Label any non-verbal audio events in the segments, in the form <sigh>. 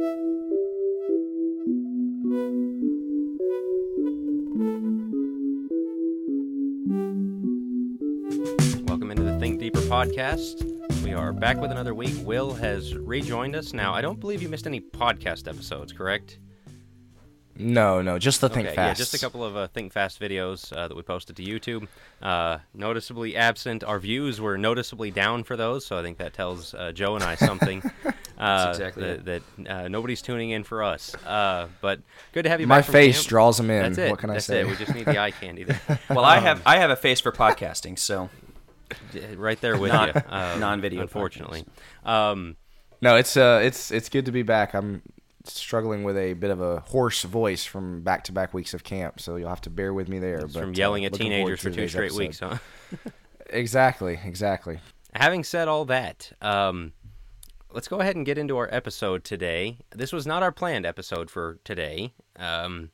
Welcome into the Think Deeper podcast. We are back with another week. Will has rejoined us. Now, I don't believe you missed any podcast episodes, correct? No, no, just the Think okay, Fast. Yeah, just a couple of uh, Think Fast videos uh, that we posted to YouTube. Uh, noticeably absent. Our views were noticeably down for those, so I think that tells uh, Joe and I something. <laughs> uh, exactly that, it. that uh, nobody's tuning in for us. Uh, but good to have you My back. from face camp. draws them in. That's it. What can I That's say? it. We just need the eye candy. There. <laughs> Well, I have I have a face for podcasting, so <laughs> right there with Non- you. Uh, non-video unfortunately. Um, No, it's uh, it's it's good to be back. I'm struggling with a bit of a hoarse voice from back-to-back weeks of camp, so you'll have to bear with me there. it's but, from uh, yelling at teenagers for two straight episode. weeks, huh? <laughs> Exactly, exactly. Having said all that, um, let's go ahead and get into our episode today. This was not our planned episode for today. Um,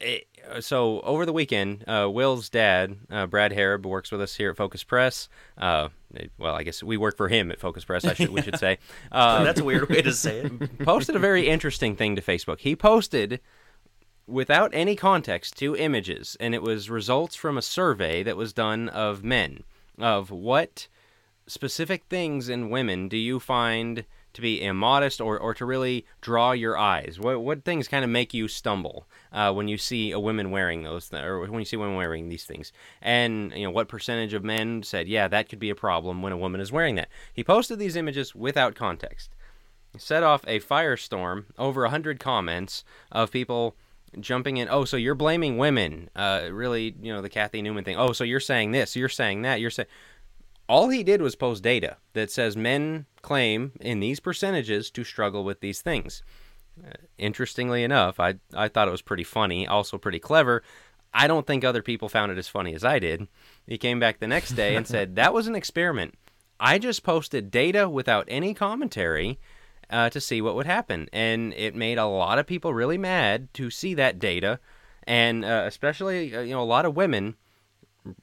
it- so over the weekend, uh, Will's dad, uh, Brad Harrub, works with us here at Focus Press. Uh, well, I guess we work for him at Focus Press. I should we should say. Uh, <laughs> that's a weird way to say it. <laughs> posted a very interesting thing to Facebook. He posted without any context two images, and it was results from a survey that was done of men of what specific things in women do you find to be immodest or, or to really draw your eyes? What what things kind of make you stumble uh, when you see a woman wearing those th- or when you see women wearing these things? And you know what percentage of men said, yeah, that could be a problem when a woman is wearing that. He posted these images without context set off a firestorm over a hundred comments of people jumping in. Oh, so you're blaming women? Uh, really, you know, the Cathy Newman thing. Oh, so you're saying this? You're saying that? You're saying. All he did was post data that says men claim in these percentages to struggle with these things. Uh, interestingly enough, I I thought it was pretty funny, also pretty clever. I don't think other people found it as funny as I did. He came back the next day and said that was an experiment. I just posted data without any commentary uh, to see what would happen, and it made a lot of people really mad to see that data, and uh, especially uh, you know a lot of women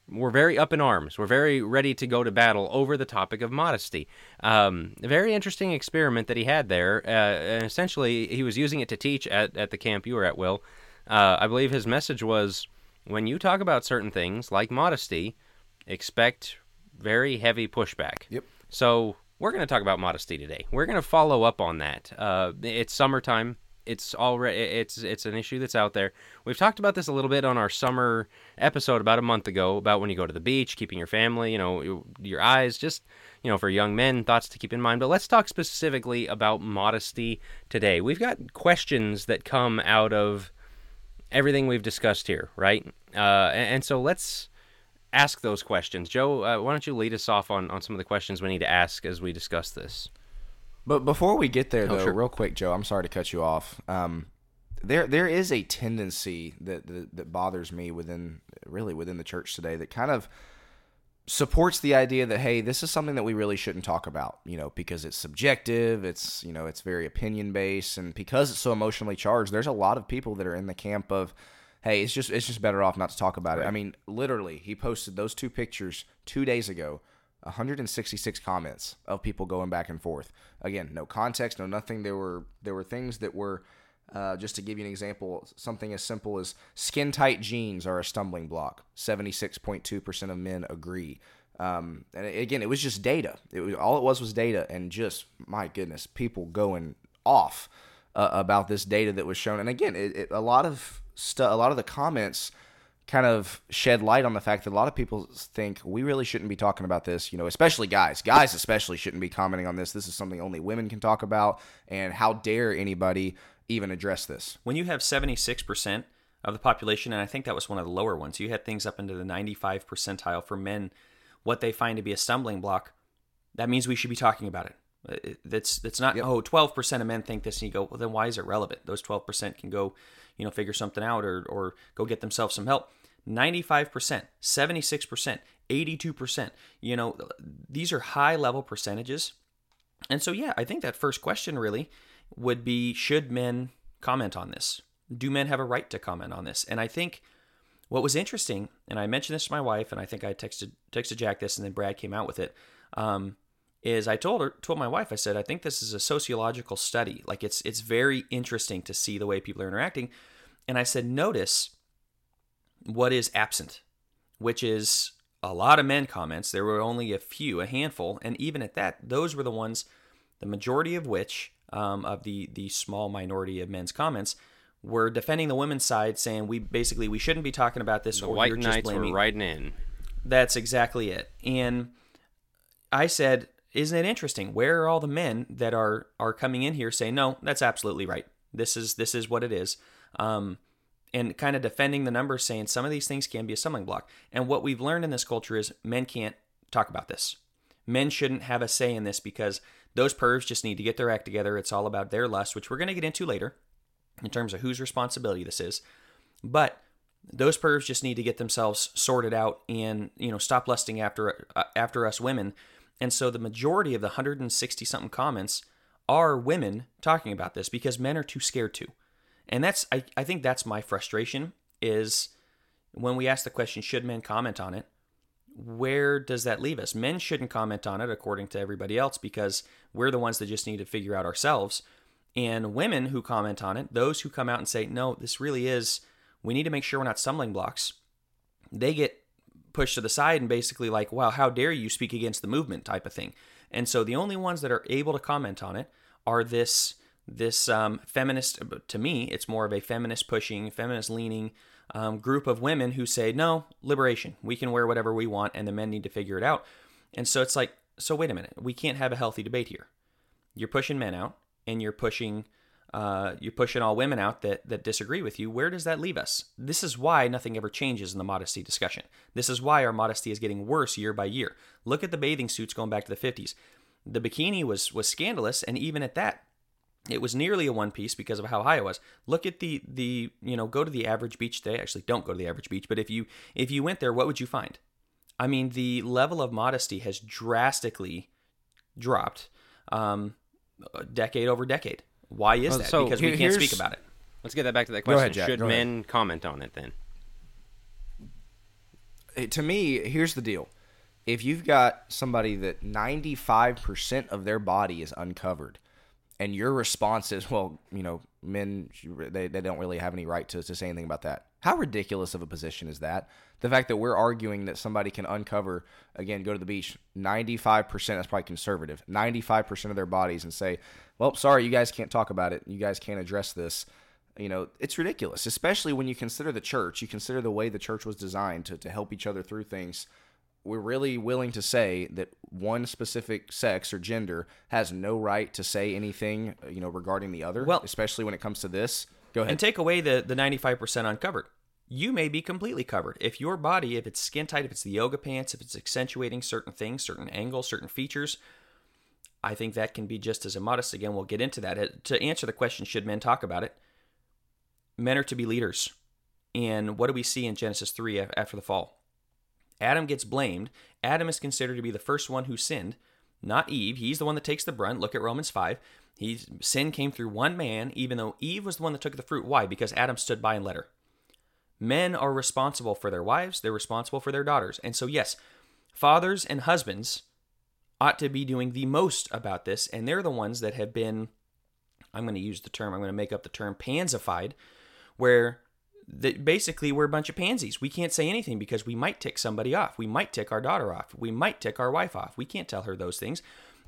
were very up in arms. Were very ready to go to battle over the topic of modesty. Um, a very interesting experiment that he had there, uh, and essentially he was using it to teach at at the camp you were at, Will. Uh, I believe his message was when you talk about certain things like modesty, expect very heavy pushback. Yep. So we're going to talk about modesty today. We're going to follow up on that. Uh, it's summertime. It's already it's it's an issue that's out there. We've talked about this a little bit on our summer episode about a month ago about when you go to the beach, keeping your family, you know, your eyes, just you know, for young men, thoughts to keep in mind. But let's talk specifically about modesty today. We've got questions that come out of everything we've discussed here, right? Uh, and, and so let's ask those questions. Joe, uh, why don't you lead us off on, on some of the questions we need to ask as we discuss this? But before we get there, Oh, though, sure. real quick, Joe, I'm sorry to cut you off. Um, there, there is a tendency that, that that bothers me within, really within the church today, that kind of supports the idea that hey, this is something that we really shouldn't talk about, you know, because it's subjective, it's you know, it's very opinion based, and because it's so emotionally charged, there's a lot of people that are in the camp of, hey, it's just it's just better off not to talk about it. I mean, literally, he posted those two pictures two days ago. 166 comments of people going back and forth. Again, no context, no nothing. There were there were things that were uh, just to give you an example, something as simple as skin tight jeans are a stumbling block. 76.2% of men agree. Um, and again, it was just data. It was all it was was data, and just my goodness, people going off uh, about this data that was shown. And again, it, it, a lot of stu- a lot of the comments kind of shed light on the fact that a lot of people think we really shouldn't be talking about this, you know, especially guys. Guys especially shouldn't be commenting on this. This is something only women can talk about and how dare anybody even address this. When you have 76% of the population, and I think that was one of the lower ones, you had things up into the 95 percentile for men, what they find to be a stumbling block, that means we should be talking about it. Uh, That's that's not Yep. oh 12% of men think this and you go well then why is it relevant those 12% can go you know figure something out or or go get themselves some help 95% 76% 82% you know these are high level percentages and so, yeah, I think that first question really would be should men comment on this? Do men have a right to comment on this? And I think what was interesting, and I mentioned this to my wife, and I think I texted texted Jack this, and then Brad came out with it. Um, is I told her told my wife I said I think this is a sociological study. Like it's it's very interesting to see the way people are interacting. And I said notice what is absent, which is a lot of men comments. There were only a few, a handful, and even at that, those were the ones, the majority of which um, of the the small minority of men's comments were defending the women's side, saying we basically we shouldn't be talking about this. The or white you're just knights were riding in. That's exactly it. And I said, isn't it interesting? Where are all the men that are are coming in here saying, no, that's absolutely right. This is this is what it is. Um, and kind of defending the numbers, saying some of these things can be a stumbling block. And what we've learned in this culture is men can't talk about this. Men shouldn't have a say in this because those pervs just need to get their act together. It's all about their lust, which we're going to get into later in terms of whose responsibility this is. But those pervs just need to get themselves sorted out and you know stop lusting after uh, after us women. And so the majority of the 160 something comments are women talking about this because men are too scared to. And that's I, I think that's my frustration is when we ask the question should men comment on it? Where does that leave us? Men shouldn't comment on it according to everybody else because we're the ones that just need to figure out ourselves. And women who comment on it those who come out and say no this really is we need to make sure we're not stumbling blocks they get pushed to the side and basically like wow how dare you speak against the movement type of thing. And so the only ones that are able to comment on it are this this um, feminist to me it's more of a feminist pushing feminist leaning um, group of women who say no liberation. We can wear whatever we want and the men need to figure it out. And so it's like so wait a minute. We can't have a healthy debate here. You're pushing men out and you're pushing uh, you're pushing all women out that, that disagree with you. Where does that leave us? This is why nothing ever changes in the modesty discussion. This is why our modesty is getting worse year by year. Look at the bathing suits going back to the 50s. The bikini was was scandalous, and even at that, it was nearly a one piece because of how high it was. Look at the the you know go to the average beach today. Actually, don't go to the average beach, but if you if you went there, what would you find? I mean, the level of modesty has drastically dropped, um, decade over decade. Why is Well, that? so because we can't speak about it. Let's get that back to that Go question. ahead, Jack. Should Go ahead. men comment on it then? Hey, to me, here's the deal. If you've got somebody that 95% of their body is uncovered, and your response is, well, you know, men, they, they don't really have any right to, to say anything about that. How ridiculous of a position is that? The fact that we're arguing that somebody can uncover, again, go to the beach, 95%, that's probably conservative, 95% of their bodies and say, well, sorry, you guys can't talk about it. You guys can't address this you know it's ridiculous especially when you consider the church you consider the way the church was designed to, to help each other through things we're really willing to say that one specific sex or gender has no right to say anything you know regarding the other Well- especially when it comes to this go ahead And take away the, the 95% uncovered. You may be completely covered. If your body, if it's skin tight, if it's the yoga pants, if it's accentuating certain things, certain angles, certain features, I think that can be just as immodest. Again, we'll get into that. Uh, To answer the question, should men talk about it? Men are to be leaders. And what do we see in Genesis 3 after the fall? Adam gets blamed. Adam is considered to be the first one who sinned, not Eve. He's the one that takes the brunt. Look at Romans 5. He's, sin came through one man, even though Eve was the one that took the fruit. Why? Because Adam stood by and let her. Men are responsible for their wives, they're responsible for their daughters. And so, yes, fathers and husbands ought to be doing the most about this, and they're the ones that have been, I'm going to use the term, I'm going to make up the term pansified, where that basically we're a bunch of pansies. We can't say anything because we might tick somebody off. We might tick our daughter off. We might tick our wife off. We can't tell her those things.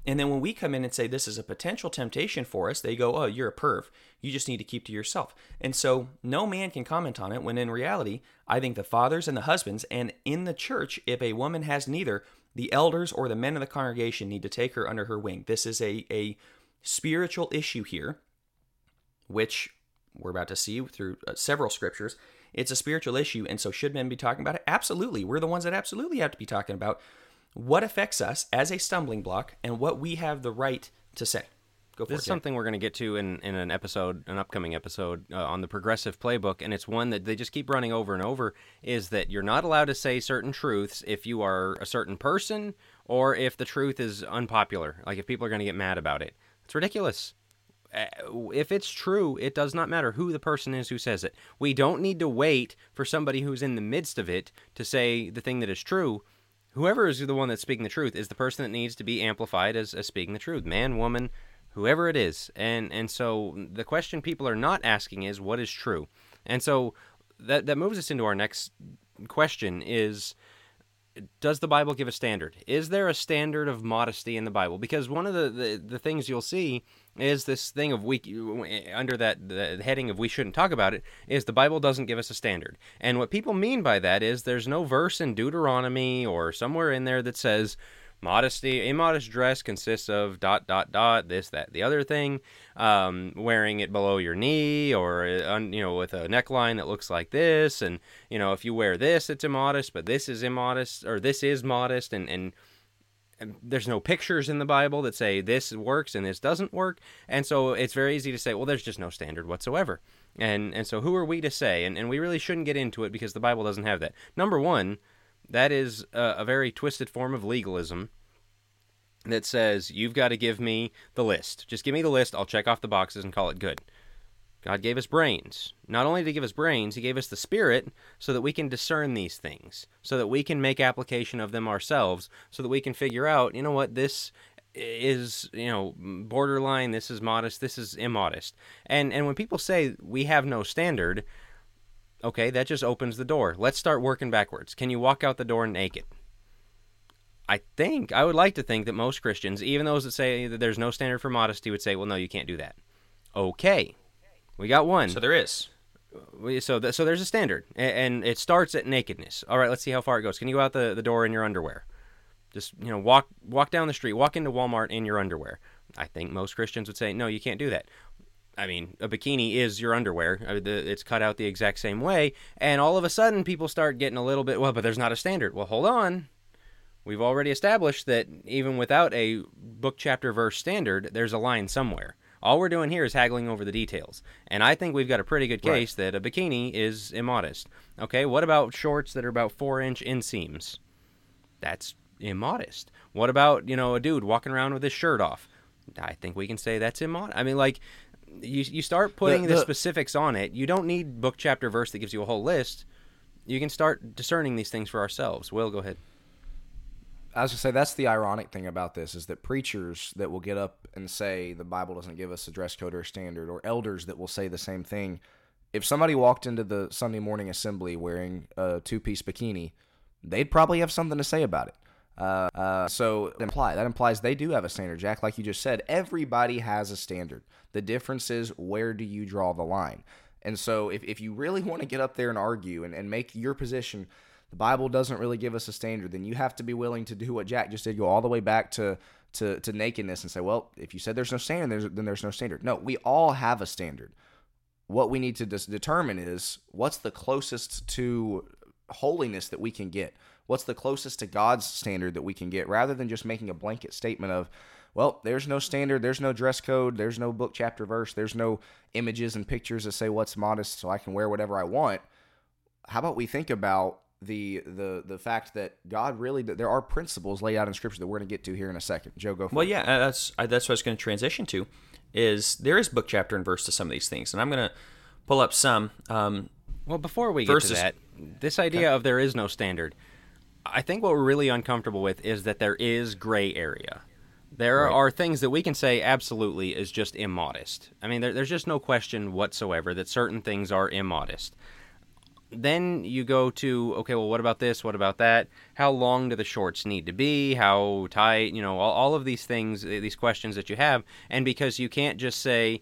And then when we come in and say this is a potential temptation for us, they go, "Oh, you're a perv. You just need to keep to yourself." And so no man can comment on it when in reality, I think the fathers and the husbands and in the church, if a woman has neither, the elders or the men of the congregation need to take her under her wing. This is a a spiritual issue here which we're about to see through uh, several scriptures. It's a spiritual issue, and so should men be talking about it? Absolutely. We're the ones that absolutely have to be talking about what affects us as a stumbling block and what we have the right to say. Go for This it. is something we're going to get to in, in an episode, an upcoming episode uh, on the progressive playbook, and it's one that they just keep running over and over. Is that you're not allowed to say certain truths if you are a certain person or if the truth is unpopular. Like if people are going to get mad about it, it's ridiculous. Uh, If it's true, it does not matter who the person is who says it. We don't need to wait for somebody who's in the midst of it to say the thing that is true. whoever is the one that's speaking the truth is the person that needs to be amplified as, as speaking the truth man woman whoever it is and and so the question people are not asking is what is true and so that that moves us into our next question is does the Bible give a standard? Is there a standard of modesty in the Bible? Because one of the, the, the things you'll see is this thing of we under that the heading of we shouldn't talk about it is the Bible doesn't give us a standard. And what people mean by that is there's no verse in Deuteronomy or somewhere in there that says modesty. Immodest dress consists of dot dot dot this that the other thing um, wearing it below your knee or uh, you know with a neckline that looks like this. And you know if you wear this it's immodest but this is immodest or this is modest. And and and there's no pictures in the Bible that say this works and this doesn't work, and so it's very easy to say, well, there's just no standard whatsoever, and and so who are we to say? And and we really shouldn't get into it because the Bible doesn't have that. Number one, that is a, a very twisted form of legalism that says you've got to give me the list. Just give me the list. I'll check off the boxes and call it good. God gave us brains. Not only to give us brains, He gave us the Spirit so that we can discern these things, so that we can make application of them ourselves, so that we can figure out, you know what, this is, you know, borderline, this is modest, this is immodest. And and when people say we have no standard, okay, that just opens the door. Let's start working backwards. Can you walk out the door naked? I think I would like to think that most Christians, even those that say that there's no standard for modesty, would say, "Well, no, you can't do that." Okay, we got one. So there is. So, th- so there's a standard, and it starts at nakedness. All right, let's see how far it goes. Can you go out the, the door in your underwear? Just you know, walk walk down the street, walk into Walmart in your underwear. I think most Christians would say, "No, you can't do that." I mean, a bikini is your underwear. It's cut out the exact same way, and all of a sudden, people start getting a little bit well. But there's not a standard. Well, hold on We've already established that even without a book, chapter, verse standard, there's a line somewhere. All we're doing here is haggling over the details. And I think we've got a pretty good case right. that a bikini is immodest. Okay, what about shorts that are about four inch inseams? That's immodest. What about, you know, a dude walking around with his shirt off? I think we can say that's immodest. I mean, like, you, you start putting the, the, the specifics on it. You don't need book, chapter, verse that gives you a whole list. You can start discerning these things for ourselves. Will, go ahead. I was gonna say that's the ironic thing about this is that preachers that will get up and say the Bible doesn't give us a dress code or a standard, or elders that will say the same thing. If somebody walked into the Sunday morning assembly wearing a two-piece bikini, they'd probably have something to say about it. Uh, uh, so imply, that implies they do have a standard, Jack. Like you just said, everybody has a standard. The difference is where do you draw the line? And so if, if you really want to get up there and argue and, and make your position – the Bible doesn't really give us a standard, then you have to be willing to do what Jack just did, go all the way back to to, to nakedness and say, well, if you said there's no standard, there's, then there's no standard. No, we all have a standard. What we need to dis- determine is what's the closest to holiness that we can get. What's the closest to God's standard that we can get, rather than just making a blanket statement of, well, there's no standard, there's no dress code, there's no book, chapter, verse, there's no images and pictures that say what's modest so I can wear whatever I want. How about we think about the the the fact that God really there are principles laid out in Scripture that we're going to get to here in a second. Joe, go. well, it. yeah, uh, that's that's what I was going to transition to. Is there is book chapter and verse to some of these things, and I'm going to pull up some. Um, well, before we get to that, this idea okay. of there is no standard, I think what we're really uncomfortable with is that there is gray area. There right. are things that we can say absolutely is just immodest. I mean, there, there's just no question whatsoever that certain things are immodest. Then you go to okay well what about this? What about that? How long do the shorts need to be? How tight? You know all, all of these things these questions that you have. And because you can't just say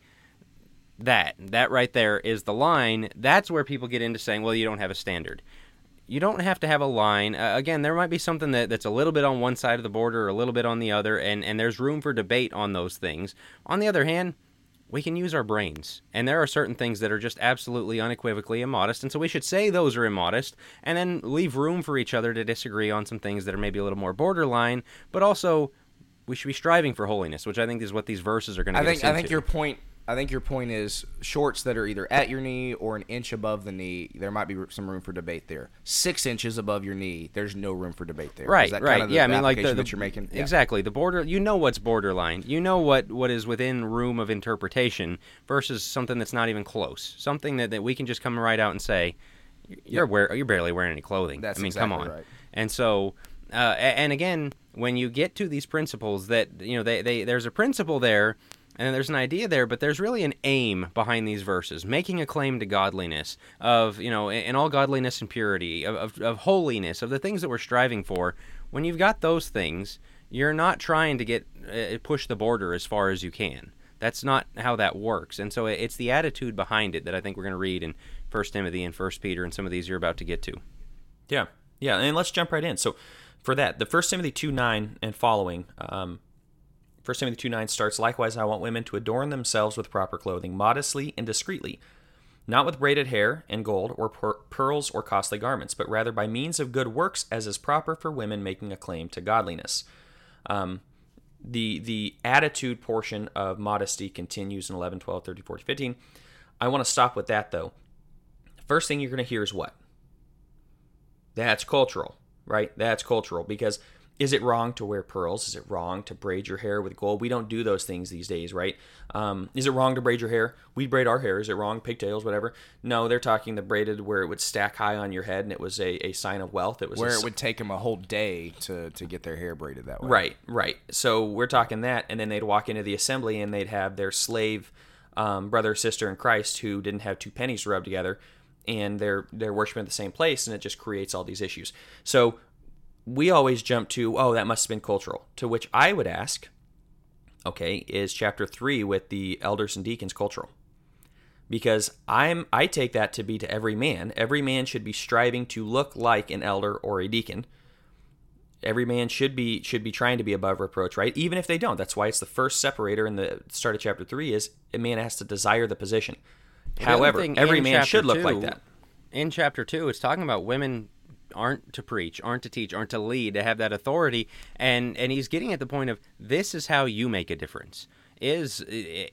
that that right there is the line that's where people get into saying well you don't have a standard you don't have to have a line uh, again there might be something that, that's a little bit on one side of the border or a little bit on the other and, and there's room for debate on those things on the other hand we can use our brains. And there are certain things that are just absolutely unequivocally immodest. And so we should say those are immodest and then leave room for each other to disagree on some things that are maybe a little more borderline, but also we should be striving for holiness, which I think is what these verses are going to. I think I think your point I think your point is shorts that are either at your knee or an inch above the knee. There might be some room for debate there. Six inches above your knee, there's no room for debate there. Right, right. Kind of yeah, I mean, like the, the that you're making. Yeah. Exactly. The border. You know what's borderline. You know what what is within room of interpretation versus something that's not even close. Something that, that we can just come right out and say, you're yep. wear, you're barely wearing any clothing. That's I mean, exactly come on. Right. And so Uh, and again, when you get to these principles, that you know, they, they there's a principle there, and there's an idea there, but there's really an aim behind these verses, making a claim to godliness of you know, in all godliness and purity, of, of, of holiness, of the things that we're striving for. When you've got those things, you're not trying to get uh, push the border as far as you can. That's not how that works. And so it's the attitude behind it that I think we're going to read in First Timothy and First Peter and some of these you're about to get to. Yeah, yeah, and let's jump right in. So for that, the First Timothy two nine and following. Um, First Timothy two nine starts. Likewise, I want women to adorn themselves with proper clothing, modestly and discreetly, not with braided hair and gold or per- pearls or costly garments, but rather by means of good works, as is proper for women making a claim to godliness. Um, the the attitude portion of modesty continues in 11 12 13 14 15 i want to stop with that though first thing you're going to hear is what that's cultural right that's cultural because is it wrong to wear pearls? Is it wrong to braid your hair with gold? We don't do those things these days right? Um, is it wrong to braid your hair? We braid our hair. Is it wrong? Pigtails whatever. No they're talking the braided where it would stack high on your head and it was a, a sign of wealth. It was Where a it would take them a whole day to, to get their hair braided that way. Right, right. So we're talking that, and then they'd walk into the assembly and they'd have their slave um, brother sister in Christ who didn't have two pennies to rub together, and they're they're worshiping at the same place, and it just creates all these issues. So we always jump to, oh, that must have been cultural. To which I would ask, okay, is chapter three with the elders and deacons cultural? Because I'm I take that to be to every man. Every man should be striving to look like an elder or a deacon every man should be should be trying to be above reproach right even if they don't that's why it's the first separator in the start of chapter 3 is a man has to desire the position however every man should look like that In chapter two, it's talking about women aren't to preach, aren't to teach, aren't to lead, to have that authority, and and he's getting at the point of this is how you make a difference is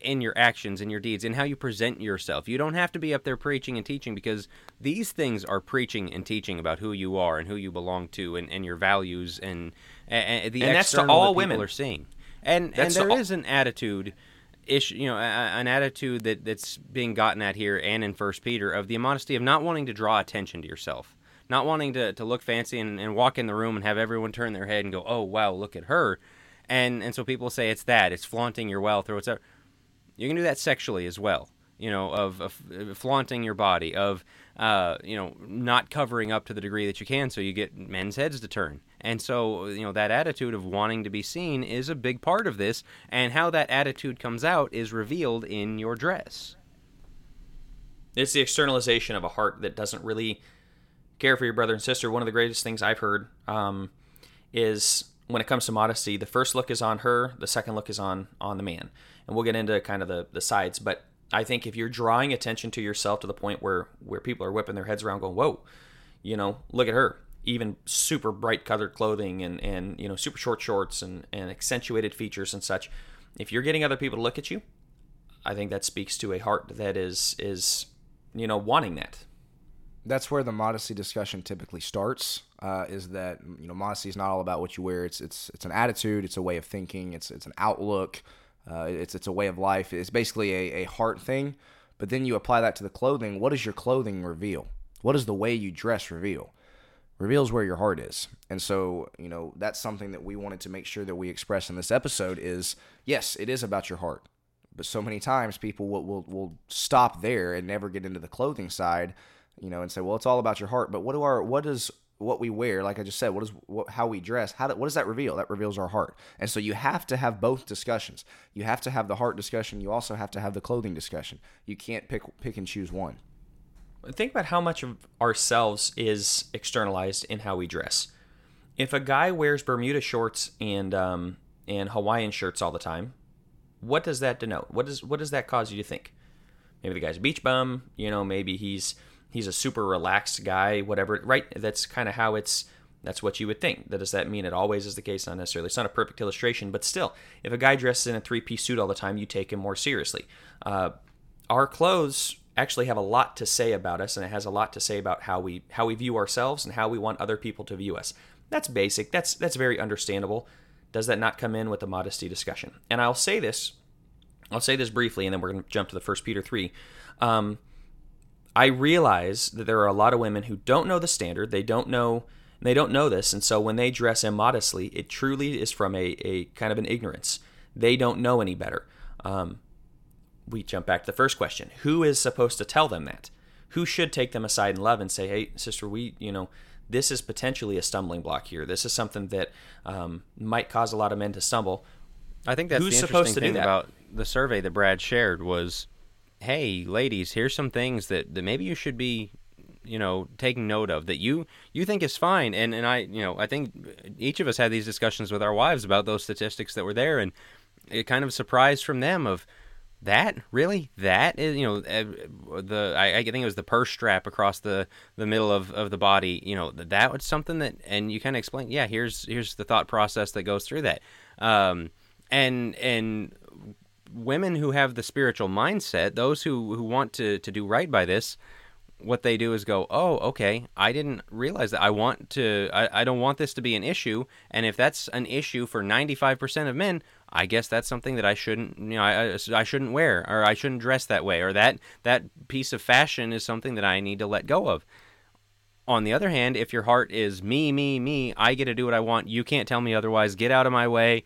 in your actions and your deeds in how you present yourself. You don't have to be up there preaching and teaching because these things are preaching and teaching about who you are and who you belong to and, and your values and, and the And that's to all that people women. are seeing. And and That's to there all- is an attitude issue you know an attitude that that's being gotten at here and in first peter of the modesty of not wanting to draw attention to yourself not wanting to, to look fancy and, and walk in the room and have everyone turn their head and go oh wow look at her. And and so people say it's that it's flaunting your wealth or whatever. You can do that sexually as well you know of, of flaunting your body of uh, you know not covering up to the degree that you can so you get men's heads to turn. And so you know that attitude of wanting to be seen is a big part of this and how that attitude comes out is revealed in your dress. It's the externalization of a heart that doesn't really care for your brother and sister one of the greatest things i've heard um, is when it comes to modesty the first look is on her the second look is on on the man. And we'll get into kind of the, the sides but i think if you're drawing attention to yourself to the point where where people are whipping their heads around going whoa you know look at her. Even super bright colored clothing and and you know super short shorts and and accentuated features and such. If you're getting other people to look at you i think that speaks to a heart that is is you know wanting that that's where the modesty discussion typically starts. Uh, is that you know modesty is not all about what you wear. It's it's it's an attitude. It's a way of thinking. It's it's an outlook. Uh, it's it's a way of life. It's basically a, a heart thing. But then you apply that to the clothing. What does your clothing reveal? What does the way you dress reveal? Reveals where your heart is. And so you know that's something that we wanted to make sure that we express in this episode. Is yes, it is about your heart. But so many times people will, will, will stop there and never get into the clothing side you know, and say, well, it's all about your heart. But what do our what does what we wear, like I just said, what is what, how we dress? How do, what does that reveal? That reveals our heart. And so you have to have both discussions. You have to have the heart discussion. You also have to have the clothing discussion. You can't pick pick and choose one. think about how much of ourselves is externalized in how we dress. If a guy wears Bermuda shorts and um, and Hawaiian shirts all the time, what does that denote? What does what does that cause you to think? Maybe the guy's a beach bum. You know, maybe he's he's a super relaxed guy. Whatever. Right? That's kind of how it's. That's what you would think. That does that mean it always is the case? Not necessarily. It's not a perfect illustration, but still, if a guy dresses in a three-piece suit all the time, you take him more seriously. Uh, our clothes actually have a lot to say about us and it has a lot to say about how we how we view ourselves and how we want other people to view us that's basic that's that's very understandable does that not come in with the modesty discussion and i'll say this i'll say this briefly and then we're going to jump to the first peter 3 um, i realize that there are a lot of women who don't know the standard they don't know they don't know this. And so when they dress immodestly, it truly is from a, a kind of an ignorance. They don't know any better. Um, we jump back to the first question Who is supposed to tell them that? Who should take them aside in love and say, hey, sister, we, you know, this is potentially a stumbling block here. This is something that um, might cause a lot of men to stumble. I think that's Who's the supposed interesting to do thing that? about the survey that Brad shared was, hey, ladies, here's some things that, that maybe you should be, you know, taking note of that you you think is fine. And and I, you know, I think each of us had these discussions with our wives about those statistics that were there, and it kind of surprised from them of that really that is you know the I, I think it was the purse strap across the the middle of, of the body you know that that was something that and you kind of explain yeah here's here's the thought process that goes through that um and and women who have the spiritual mindset those who who want to to do right by this what they do is go, oh, okay, I didn't realize that. I want to, I, I don't want this to be an issue. And if that's an issue for 95% of men, I guess that's something that I shouldn't, you know, I, I shouldn't wear or I shouldn't dress that way or that, that piece of fashion is something that I need to let go of. On the other hand, if your heart is me, me, me, I get to do what I want, you can't tell me otherwise, get out of my way,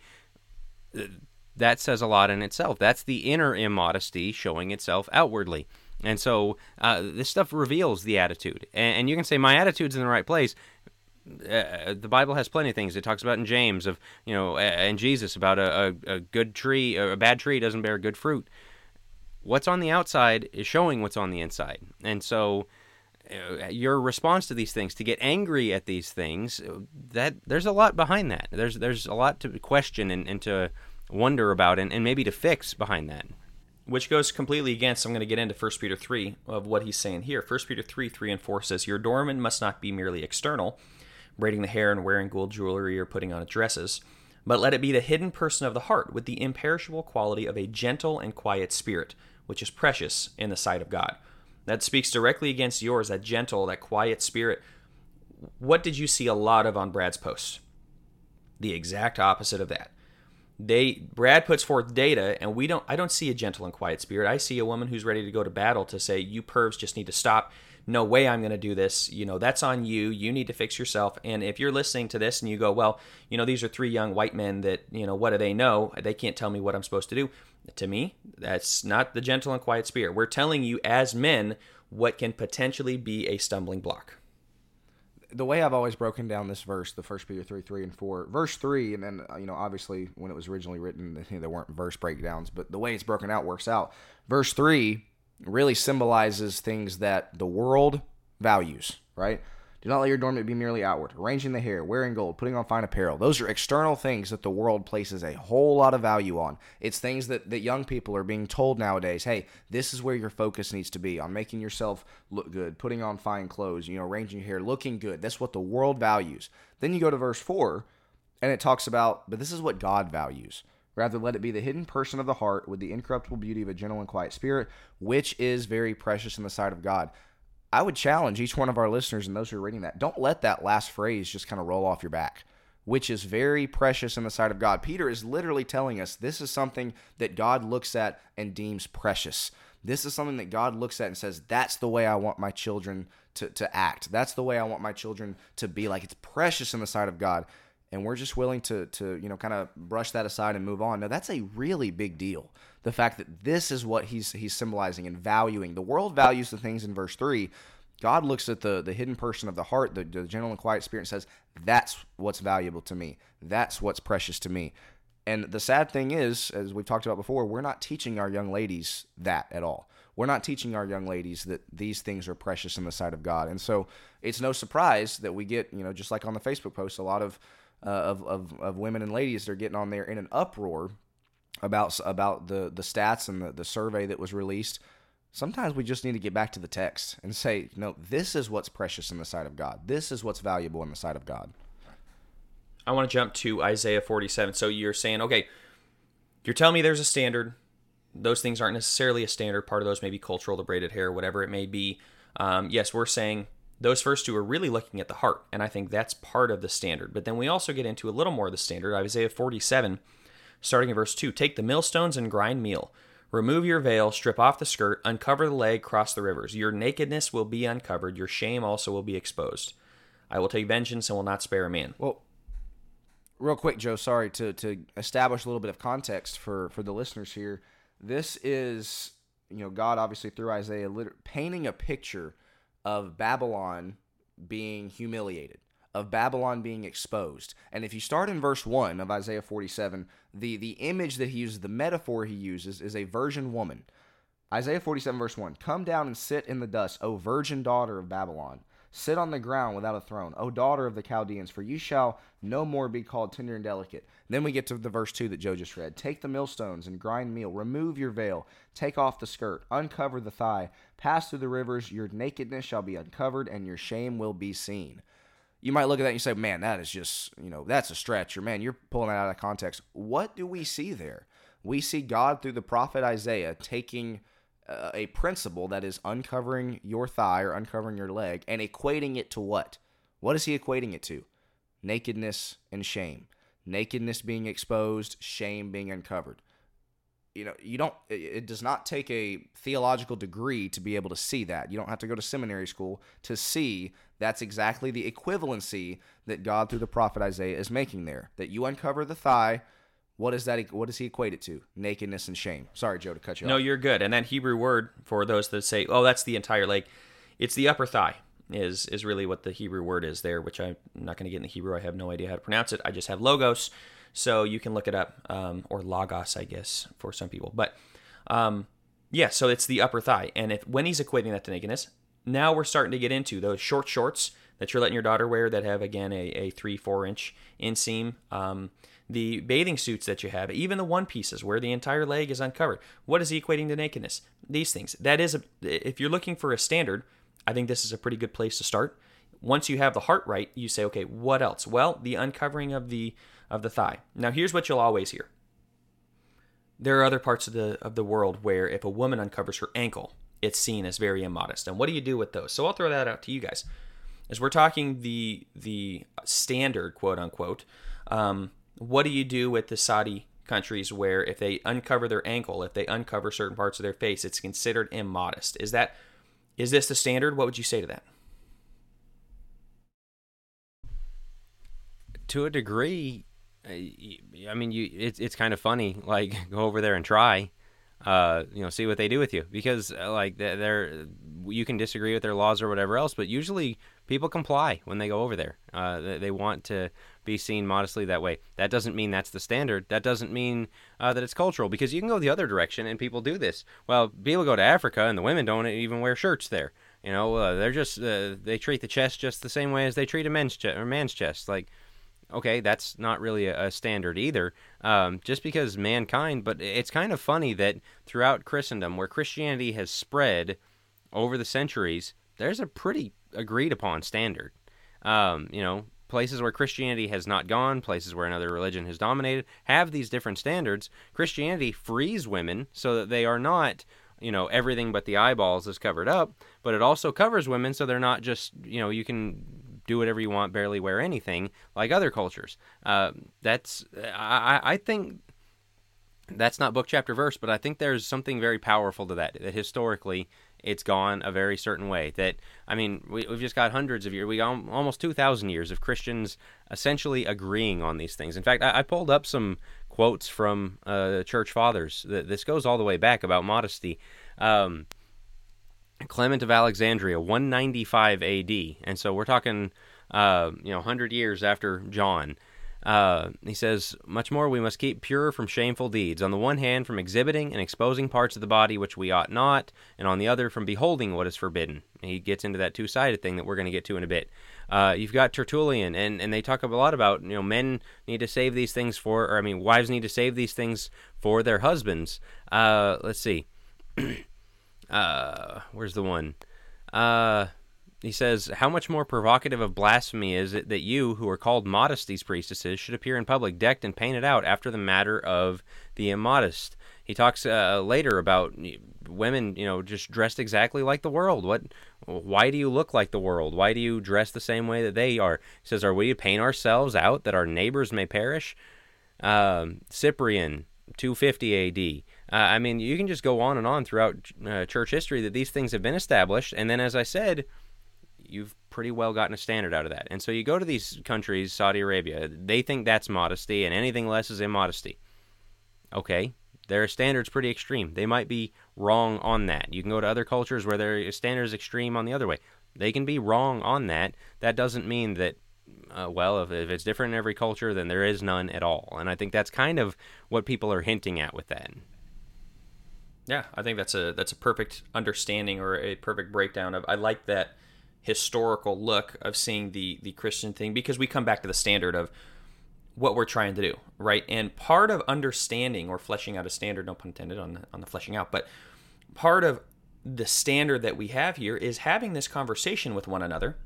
that says a lot in itself. That's the inner immodesty showing itself outwardly. And so uh, this stuff reveals the attitude. And, and, you can say, my attitude's in the right place. Uh, the Bible has plenty of things. It talks about in James of, you know, and Jesus about a, a, a good tree, a bad tree doesn't bear good fruit. What's on the outside is showing what's on the inside. And so uh, your response to these things, to get angry at these things, that there's a lot behind that. There's there's a lot to question and, and to wonder about and, and maybe to fix behind that. Which goes completely against i'm going to get into 1 peter 3 of what he's saying here. 1 peter 3 3 and 4 says your adornment must not be merely external braiding the hair and wearing gold jewelry or putting on dresses but let it be the hidden person of the heart with the imperishable quality of a gentle and quiet spirit which is precious in the sight of god. That speaks directly against yours that gentle that quiet spirit. What did you see a lot of on brad's post the exact opposite of that they Brad puts forth data and we don't I don't see a gentle and quiet spirit. I see a woman who's ready to go to battle to say you pervs just need to stop. No way I'm going to do this. You know, that's on you. You need to fix yourself. And if you're listening to this and you go, "Well, you know, these are three young white men that, you know, what do they know? They can't tell me what I'm supposed to do." To me, that's not the gentle and quiet spirit. We're telling you as men what can potentially be a stumbling block the way I've always broken down this verse, the First Peter three, three and four, verse three, and then uh, you know obviously when it was originally written, there weren't verse breakdowns, but the way it's broken out works out. Verse three really symbolizes things that the world values, right? Do not let your adornment be merely outward. Arranging the hair, wearing gold, putting on fine apparel. Those are external things that the world places a whole lot of value on. It's things that, that young people are being told nowadays hey, this is where your focus needs to be on making yourself look good, putting on fine clothes, you know, arranging your hair, looking good. That's what the world values. Then you go to verse 4, and it talks about, but this is what God values. Rather, let it be the hidden person of the heart with the incorruptible beauty of a gentle and quiet spirit, which is very precious in the sight of God. I would challenge each one of our listeners and those who are reading that. Don't let that last phrase just kind of roll off your back, which is very precious in the sight of God. Peter is literally telling us this is something that God looks at and deems precious. This is something that God looks at and says, that's the way I want my children to, to act. That's the way I want my children to be. Like it's precious in the sight of God. And we're just willing to, to you know, kind of brush that aside and move on. Now, that's a really big deal the fact that this is what he's he's symbolizing and valuing. The world values the things in verse three. God looks at the the hidden person of the heart, the, the gentle and quiet spirit, and says, "That's what's valuable to me. That's what's precious to me." And the sad thing is, as we've talked about before, we're not teaching our young ladies that at all. We're not teaching our young ladies that these things are precious in the sight of God. And so it's no surprise that we get, you know, just like on the Facebook post, a lot of uh, of, of, of women and ladies they're getting on there in an uproar about about the the stats and the, the survey that was released sometimes we just need to get back to the text and say no this is what's precious in the sight of god. This is what's valuable in the sight of god. I want to jump to isaiah 47 so you're saying okay you're telling me there's a standard. Those things aren't necessarily a standard. Part of those may be cultural the braided hair whatever it may be. Um, yes we're saying those first two are really looking at the heart and i think that's part of the standard. But then we also get into a little more of the standard isaiah 47 starting in verse 2 Take the millstones and grind meal. Remove your veil, strip off the skirt, uncover the leg, cross the rivers. Your nakedness will be uncovered, your shame also will be exposed. I will take vengeance and will not spare a man. Well, real quick, Joe. Sorry to to establish a little bit of context for for the listeners here. This is you know God obviously through Isaiah painting a picture of Babylon being humiliated, of Babylon being exposed. And if you start in verse one of Isaiah forty seven, the the image that he uses, the metaphor he uses, is a virgin woman. Isaiah 47, verse 1 Come down and sit in the dust, O virgin daughter of Babylon. Sit on the ground without a throne, O daughter of the Chaldeans, for you shall no more be called tender and delicate. Then we get to the verse 2 that Joe just read. Take the millstones and grind meal, remove your veil, take off the skirt, uncover the thigh, pass through the rivers, your nakedness shall be uncovered, and your shame will be seen. You might look at that and you say, man, that is just, you know, that's a stretch, or man, you're pulling that out of context. What do we see there? We see God through the prophet Isaiah taking uh, a principle that is uncovering your thigh or uncovering your leg and equating it to what? What is he equating it to? Nakedness and shame. Nakedness being exposed, shame being uncovered. You know, you don't, it, does not take a theological degree to be able to see that. You don't have to go to seminary school to see that's exactly the equivalency that God through the prophet Isaiah is making there. That you uncover the thigh, what is that? What does he equate it to? Nakedness and shame. Sorry, Joe, to cut you No, off. you're good. And that Hebrew word for those that say, "Oh, that's the entire leg," it's the upper thigh. Is is really what the Hebrew word is there, which I'm not going to get in the Hebrew. I have no idea how to pronounce it. I just have logos, so you can look it up, um, or logos, I guess, for some people. But um, yeah, so it's the upper thigh, and if when he's equating that to nakedness, now we're starting to get into those short shorts that you're letting your daughter wear that have again a, a three four inch inseam. Um, the bathing suits that you have, even the one pieces where the entire leg is uncovered. What is he equating to nakedness? These things. That is, a, if you're looking for a standard, I think this is a pretty good place to start. Once you have the heart right, you say, okay, what else? Well, the uncovering of the of the thigh. Now, here's what you'll always hear. There are other parts of the of the world where if a woman uncovers her ankle, it's seen as very immodest. And what do you do with those? So I'll throw that out to you guys. As we're talking the the standard quote unquote, um, what do you do with the Saudi countries where if they uncover their ankle, if they uncover certain parts of their face, it's considered immodest? Is that is this the standard? What would you say to that? To a degree, I mean, you it's it's kind of funny. Like <laughs> go over there and try, uh, you know, see what they do with you because uh, like they're, you can disagree with their laws or whatever else, but usually people comply when they go over there. Uh, they, they want to be seen modestly that way. That doesn't mean that's the standard. That doesn't mean uh, that it's cultural because you can go the other direction and people do this. Well, people go to Africa and the women don't even wear shirts there. You know, uh, they're just uh, they treat the chest just the same way as they treat a men's chest or man's chest. Like okay, that's not really a, a standard either. Um, just because mankind, but it's kind of funny that throughout Christendom, where Christianity has spread over the centuries, there's a pretty agreed upon standard. Um, you know, places where Christianity has not gone, places where another religion has dominated, have these different standards. Christianity frees women so that they are not. You know, everything but the eyeballs is covered up, but it also covers women so they're not just, you know, you can do whatever you want, barely wear anything like other cultures. Uh, that's I, I think that's not book chapter verse, but I think there's something very powerful to that. That historically it's gone a very certain way. That I mean, we, we've just got hundreds of years, we al- almost two thousand years of Christians essentially agreeing on these things. In fact, I, I pulled up some quotes from uh, church fathers. This goes all the way back about modesty. Um, Clement of Alexandria, 195 AD, and so we're talking, uh, you know, 100 years after John. Uh, he says, much more we must keep pure from shameful deeds. On the one hand, from exhibiting and exposing parts of the body which we ought not, and on the other, from beholding what is forbidden. He gets into that two sided thing that we're going to get to in a bit. Uh, you've got Tertullian, and, and they talk a lot about, you know, men need to save these things for, or I mean, wives need to save these things for their husbands. Uh, let's see. <clears throat> uh, where's the one? Uh, he says, How much more provocative of blasphemy is it that you, who are called modest these priestesses, should appear in public decked and painted out after the matter of the immodest? He talks uh, later about women, you know, just dressed exactly like the world. What? Why do you look like the world? Why do you dress the same way that they are? He says, Are we to paint ourselves out that our neighbors may perish? Um, Cyprian, 250 AD. Uh, I mean, you can just go on and on throughout uh, church history that these things have been established. And then, as I said, you've pretty well gotten a standard out of that. And so you go to these countries, Saudi Arabia, they think that's modesty, and anything less is immodesty. Okay, their standard's pretty extreme. They might be wrong on that. You can go to other cultures where their standard is extreme on the other way. They can be wrong on that. That doesn't mean that, uh, well, if, if it's different in every culture, then there is none at all. And I think that's kind of what people are hinting at with that. Yeah, I think that's a that's a perfect understanding or a perfect breakdown of. I like that historical look of seeing the the Christian thing because we come back to the standard of what we're trying to do, right? And part of understanding or fleshing out a standard, no pun intended on the, on the fleshing out, but part of the standard that we have here is having this conversation with one another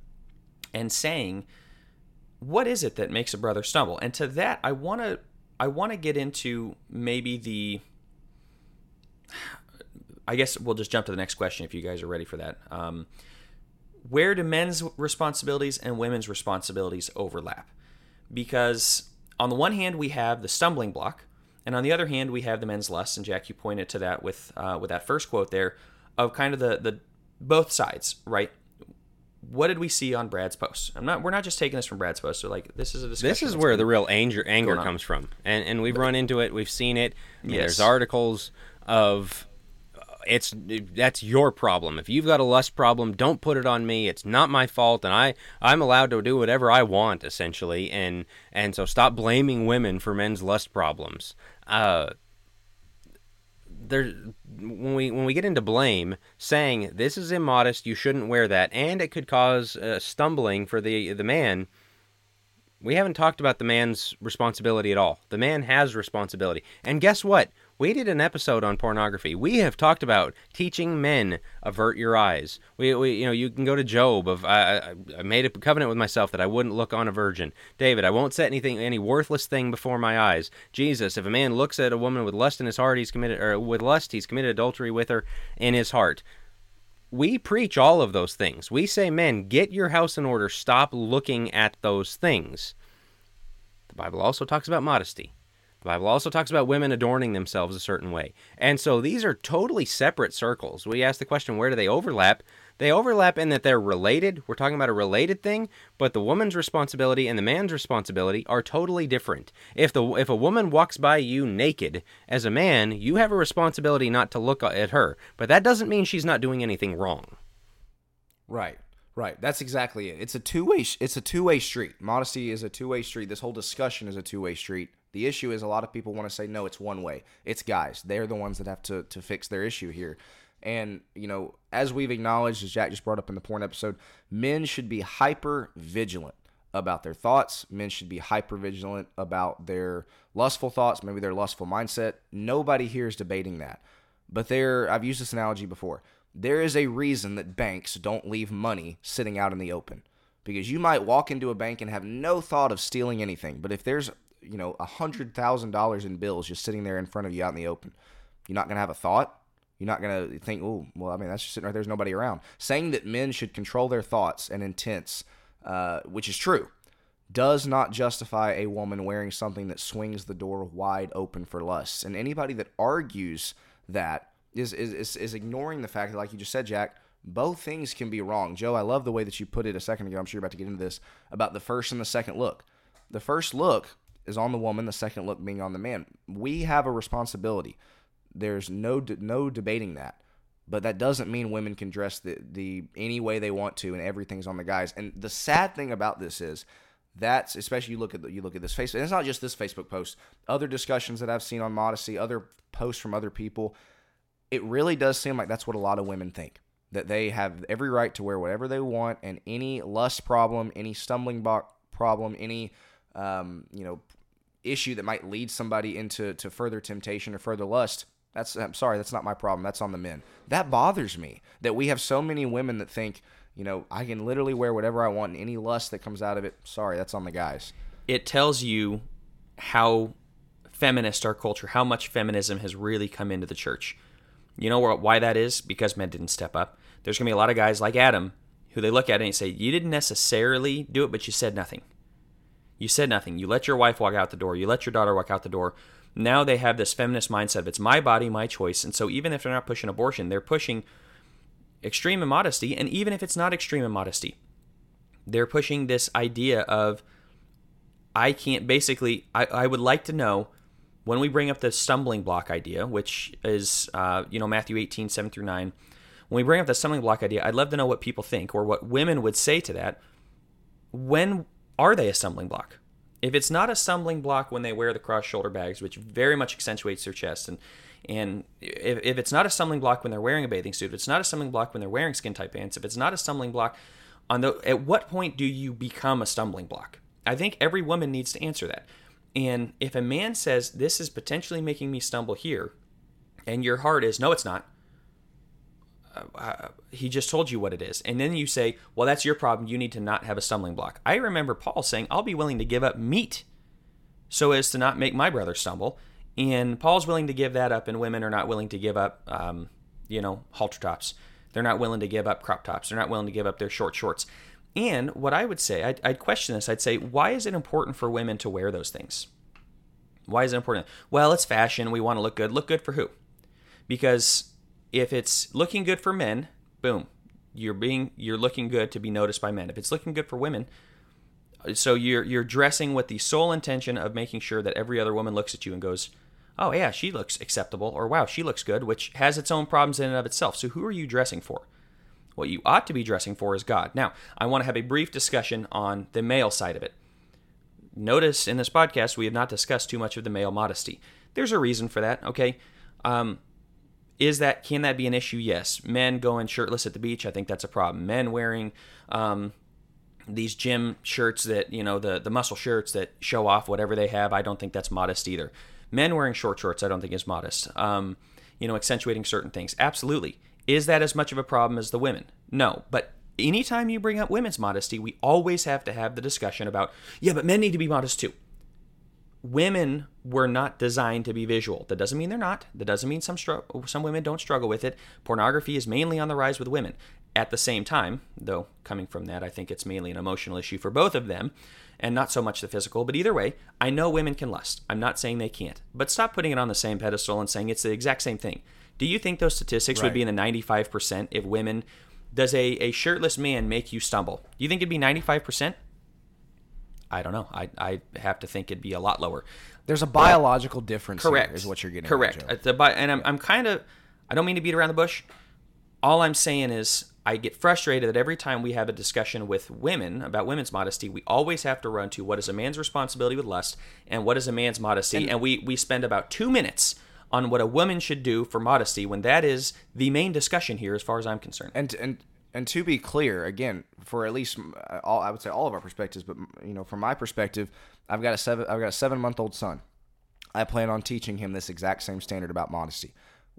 and saying, what is it that makes a brother stumble? And to that, I want to I want to get into maybe the I guess we'll just jump to the next question if you guys are ready for that. Um, where do men's responsibilities and women's responsibilities overlap? Because on the one hand, we have the stumbling block, and on the other hand, we have the men's lust. And Jack, you pointed to that with uh, with that first quote there of kind of the the both sides, right? What did we see on Brad's post? I'm not. We're not just taking this from Brad's post. So like, this is a discussion. This is where the real anger anger comes from, and and we've run into it. We've seen it. I mean, yes. There's articles of it's that's your problem. If you've got a lust problem, don't put it on me. It's not my fault, and I I'm allowed to do whatever I want essentially. And and so stop blaming women for men's lust problems. Uh, there when we when we get into blame, saying this is immodest, you shouldn't wear that, and it could cause uh, stumbling for the the man. We haven't talked about the man's responsibility at all. The man has responsibility, and guess what? We did an episode on pornography. We have talked about teaching men avert your eyes. We, we you know, you can go to Job of I, I made a covenant with myself that I wouldn't look on a virgin. David, I won't set anything, any worthless thing before my eyes. Jesus, if a man looks at a woman with lust in his heart, he's committed, or with lust, he's committed adultery with her in his heart we preach all of those things. We say, men, get your house in order. Stop looking at those things. The Bible also talks about modesty. The Bible also talks about women adorning themselves a certain way. And so these are totally separate circles. We ask the question, where do they overlap? They overlap in that they're related. We're talking about a related thing, but the woman's responsibility and the man's responsibility are totally different. If the if a woman walks by you naked as a man, you have a responsibility not to look at her, but that doesn't mean she's not doing anything wrong. Right. Right. That's exactly it. It's a two-way it's a two-way street. Modesty is a two-way street. This whole discussion is a two-way street. The issue is a lot of people want to say no, it's one way. It's guys. They're the ones that have to to fix their issue here. And you know, as we've acknowledged, as Jack just brought up in the porn episode, men should be hyper vigilant about their thoughts. Men should be hyper vigilant about their lustful thoughts, maybe their lustful mindset. Nobody here is debating that. But there, I've used this analogy before. There is a reason that banks don't leave money sitting out in the open because you might walk into a bank and have no thought of stealing anything. But if there's you know a hundred thousand dollars in bills just sitting there in front of you out in the open. You're not gonna have a thought. You're not gonna think, oh, well, I mean, that's just sitting right There's nobody around. Saying that men should control their thoughts and intents, uh, which is true, does not justify a woman wearing something that swings the door wide open for lust. And anybody that argues that is, is, is ignoring the fact that, like you just said, Jack, both things can be wrong. Joe, I love the way that you put it a second ago. I'm sure you're about to get into this about the first and the second look. The first look is on the woman, the second look being on the man. We have a responsibility. There's no no debating that. But that doesn't mean women can dress the, the any way they want to and everything's on the guys. And the sad thing about this is that's especially you look at the, you look at this Facebook. And it's not just this Facebook post. Other discussions that I've seen on modesty, other posts from other people. It really does seem like that's what a lot of women think that they have every right to wear whatever they want, and any lust problem, any stumbling block problem, any um, you know issue that might lead somebody into to further temptation or further lust that's i'm sorry that's not my problem that's on the men. That bothers me that we have so many women that think you know i can literally wear whatever i want and any lust that comes out of it sorry that's on the guys. It tells you how feminist our culture how much feminism has really come into the church. You know why that is? Because men didn't step up. There's going to be a lot of guys like adam who they look at and say you didn't necessarily do it but you said nothing you said nothing. You let your wife walk out the door. You let your daughter walk out the door. Now they have this feminist mindset of it's my body, my choice. And so even if they're not pushing abortion, they're pushing extreme immodesty. And even if it's not extreme immodesty, they're pushing this idea of I can't basically. I, I would like to know when we bring up the stumbling block idea, which is uh, you know Matthew 18 7 through 9. When we bring up the stumbling block idea, I'd love to know what people think or what women would say to that. When are they a stumbling block? If it's not a stumbling block when they wear the cross shoulder bags, which very much accentuates their chest, and and if, if it's not a stumbling block when they're wearing a bathing suit, if it's not a stumbling block when they're wearing skin tight pants, if it's not a stumbling block on the at what point do you become a stumbling block? I think every woman needs to answer that. And if a man says this is potentially making me stumble here, and your heart is no, it's not. Uh, uh, he just told you what it is. And then you say, well, that's your problem. You need to not have a stumbling block. I remember Paul saying, I'll be willing to give up meat so as to not make my brother stumble. And Paul's willing to give that up, and women are not willing to give up, um, you know, halter tops. They're not willing to give up crop tops. They're not willing to give up their short shorts. And what I would say, I'd, I'd, question this. I'd say, why is it important for women to wear those things? Why is it important? Well, it's fashion. We want to look good. Look good for who? Because if it's looking good for men, boom, you're being you're looking good to be noticed by men. If it's looking good for women, so you're you're dressing with the sole intention of making sure that every other woman looks at you and goes, "Oh yeah, she looks acceptable," or "Wow, she looks good," which has its own problems in and of itself. So who are you dressing for? What you ought to be dressing for is God. Now, I want to have a brief discussion on the male side of it. Notice in this podcast, we have not discussed too much of the male modesty. There's a reason for that, okay? Um, is that can that be an issue? Yes. Men going shirtless at the beach, I think that's a problem. Men wearing um, these gym shirts that you know the the muscle shirts that show off whatever they have, I don't think that's modest either. Men wearing short shorts, I don't think is modest. Um, you know, accentuating certain things, absolutely. Is that as much of a problem as the women? No. But anytime you bring up women's modesty, we always have to have the discussion about, yeah, but men need to be modest too. Women were not designed to be visual. That doesn't mean they're not. That doesn't mean some str- some women don't struggle with it. Pornography is mainly on the rise with women. At the same time, though, coming from that, I think it's mainly an emotional issue for both of them and not so much the physical. But either way, I know women can lust. I'm not saying they can't. But stop putting it on the same pedestal and saying it's the exact same thing. Do you think those statistics right. would be in the 95% if women does a, a shirtless man make you stumble? Do you think it'd be 95%? I don't know. I, I have to think it'd be a lot lower. There's a biological difference. Correct. is what you're getting. Correct. At, the, and I'm, I'm kind of. I don't mean to beat around the bush. All I'm saying is I get frustrated that every time we have a discussion with women about women's modesty, we always have to run to what is a man's responsibility with lust and what is a man's modesty, and, and we we spend about two minutes on what a woman should do for modesty when that is the main discussion here as far as I'm concerned. And and and to be clear, again, for at least uh, all I would say all of our perspectives, but you know, from my perspective, I've got a seven I've got a seven month old son. I plan on teaching him this exact same standard about modesty.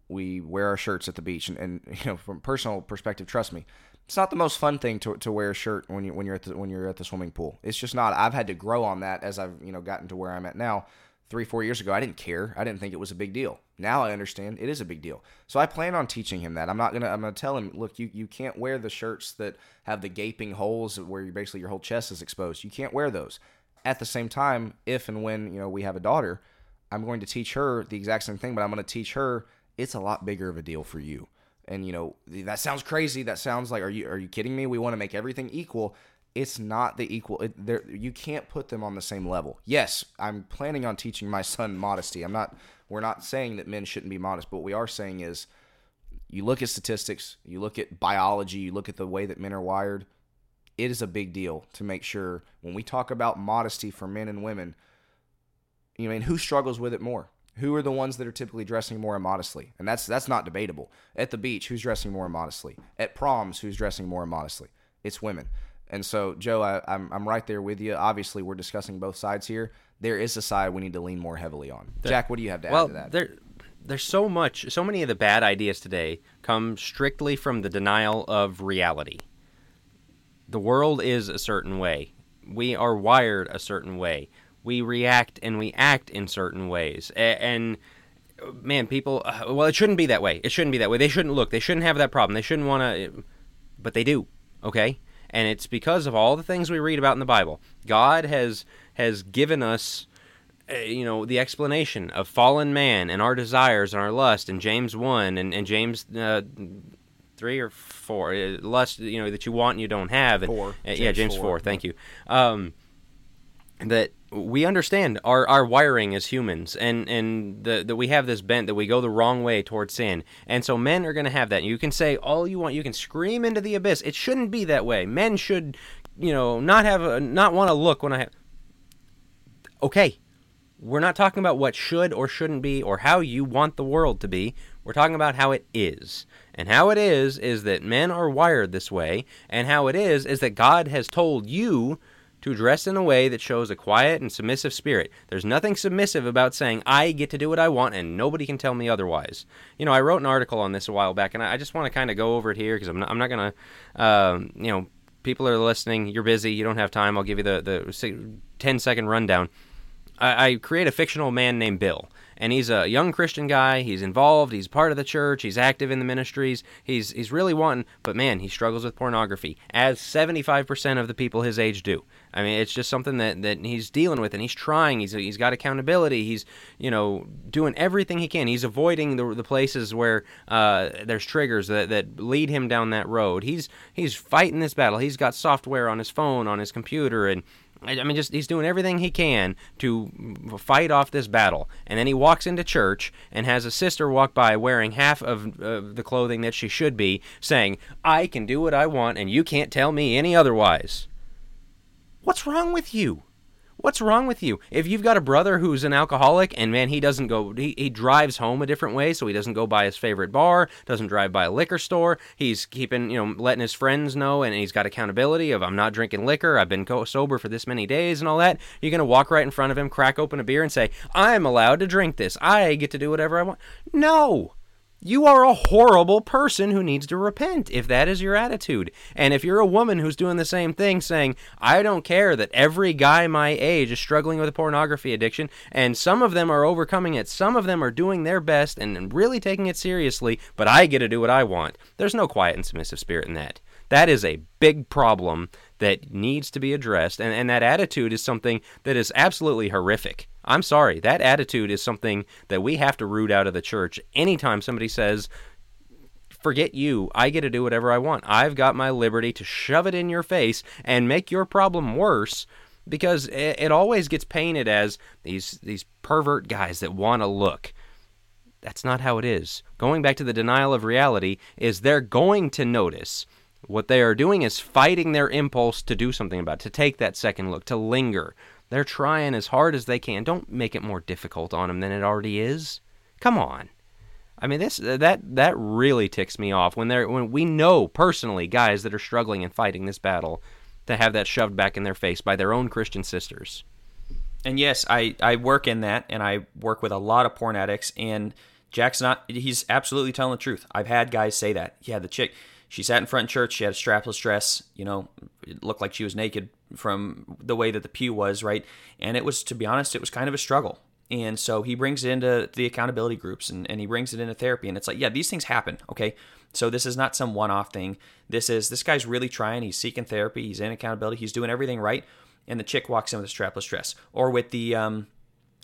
We wear our shirts at the beach, and, and <laughs> you know, from personal perspective, trust me, it's not the most fun thing to, to wear a shirt when you when you're at the when you're at the swimming pool. It's just not. I've had to grow on that as I've you know gotten to where I'm at now three, four years ago, I didn't care. I didn't think it was a big deal. Now I understand it is a big deal. So I plan on teaching him that. I'm not gonna. I'm gonna tell him, look, you you can't wear the shirts that have the gaping holes where you basically your whole chest is exposed. You can't wear those. At the same time, if and when you know we have a daughter, I'm going to teach her the exact same thing, but I'm going to teach her it's a lot bigger of a deal for you. And you know that sounds crazy. That sounds like are you are you kidding me? We want to make everything equal it's not the equal it, you can't put them on the same level. Yes i'm planning on teaching my son modesty. I'm not we're not saying that men shouldn't be modest but what we are saying is you look at statistics you look at biology you look at the way that men are wired it is a big deal to make sure when we talk about modesty for men and women you know, mean who struggles with it more? Who are the ones that are typically dressing more immodestly and that's that's not debatable. At the beach who's dressing more immodestly at proms who's dressing more immodestly it's women and so, Joe, I, am I'm, I'm right there with you. Obviously, we're discussing both sides here. There is a side we need to lean more heavily on. Jack, what do you have to well, add to that? There, there's so much, so many of the bad ideas today come strictly from the denial of reality. The world is a certain way. We are wired a certain way. We react and we act in certain ways. And, and man, people, uh, well, it shouldn't be that way. It shouldn't be that way. They shouldn't look. They shouldn't have that problem. They shouldn't want to, but they do. Okay and it's because of all the things we read about in the Bible. God has has given us uh, you know the explanation of fallen man and our desires and our lust in James 1 and, and James uh, three or four. Uh, lust, you know, that you want and you don't have. And, Four. uh, yeah, James James four. four. Thank you. Um, that we understand our, our wiring as humans and and that we have this bent that we go the wrong way towards sin. And so men are going to have that. You can say all you want. You can scream into the abyss. It shouldn't be that way. Men should you know not have a, not want to look when i have okay we're not talking about what should or shouldn't be or how you want the world to be. We're talking about how it is. And how it is is that men are wired this way. And how it is is that god has told you to dress in a way that shows a quiet and submissive spirit. There's nothing submissive about saying, I get to do what I want and nobody can tell me otherwise. You know, I wrote an article on this a while back and I just want to kind of go over it here because I'm not, I'm not going to, um, you know, people are listening, you're busy, you don't have time. I'll give you the, the 10 second rundown. I, I create a fictional man named Bill and he's a young Christian guy. He's involved. He's part of the church. He's active in the ministries. He's he's really wanting, but man, he struggles with pornography, as 75% of the people his age do. I mean, it's just something that, that he's dealing with, and he's trying. He's he's got accountability. He's you know doing everything he can. He's avoiding the, the places where uh, there's triggers that, that lead him down that road. He's he's fighting this battle. He's got software on his phone, on his computer, and I mean, just he's doing everything he can to fight off this battle. And then he walks into church and has a sister walk by wearing half of uh, the clothing that she should be, saying, "I can do what I want, and you can't tell me any otherwise." What's wrong with you? What's wrong with you? If you've got a brother who's an alcoholic and man, he doesn't go, he, he drives home a different way, so he doesn't go by his favorite bar, doesn't drive by a liquor store. He's keeping, you know, letting his friends know, and he's got accountability of I'm not drinking liquor, I've been co- sober for this many days and all that. You're to walk right in front of him, crack open a beer, and say, I'm allowed to drink this. I get to do whatever I want. No! You are a horrible person who needs to repent if that is your attitude. And if you're a woman who's doing the same thing, saying, I don't care that every guy my age is struggling with a pornography addiction, and some of them are overcoming it, some of them are doing their best and really taking it seriously, but I get to do what I want. There's no quiet and submissive spirit in that. That is a big problem that needs to be addressed, and, and that attitude is something that is absolutely horrific. I'm sorry, that attitude is something that we have to root out of the church anytime somebody says, Forget you, I get to do whatever I want. I've got my liberty to shove it in your face and make your problem worse because it, always gets painted as these, these pervert guys that want to look. That's not how it is. Going back to the denial of reality, is they're going to notice. What they are doing is fighting their impulse to do something about it, to take that second look, to linger. They're trying as hard as they can. Don't make it more difficult on them than it already is. Come on. I mean, this uh, that that really ticks me off when they're when we know personally guys that are struggling and fighting this battle to have that shoved back in their face by their own Christian sisters. And yes, I, I work in that, and I work with a lot of porn addicts. And Jack's not, he's absolutely telling the truth. I've had guys say that. Yeah, the chick, she sat in front of church, she had a strapless dress, you know, it looked like she was naked from the way that the pew was, right? And it was, to be honest, it was kind of a struggle. And so he brings it into the accountability groups and, and he brings it into therapy. And it's like, yeah, these things happen, okay? So this is not some one off thing. This is, this guy's really trying. He's seeking therapy. He's in accountability. He's doing everything right. And the chick walks in with a strapless dress or with the, um,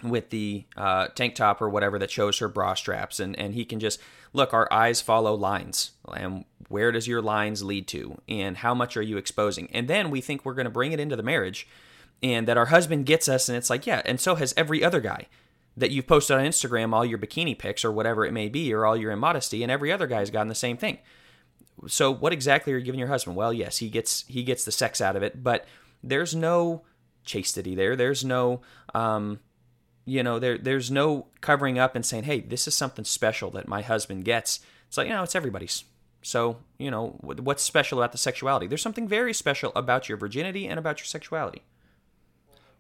with the uh, tank top or whatever that shows her bra straps and, and he can just look our eyes follow lines and where does your lines lead to and how much are you exposing? And then we think we're going to bring it into the marriage and that our husband gets us and it's like yeah and so has every other guy that you've posted on instagram all your bikini pics or whatever it may be or all your immodesty and every other guy's gotten the same thing. So what exactly are you giving your husband? Well yes he gets he gets the sex out of it but there's no chastity there. There's no um, you know there there's no covering up and saying hey this is something special that my husband gets it's like you know it's everybody's so you know what's special about the sexuality there's something very special about your virginity and about your sexuality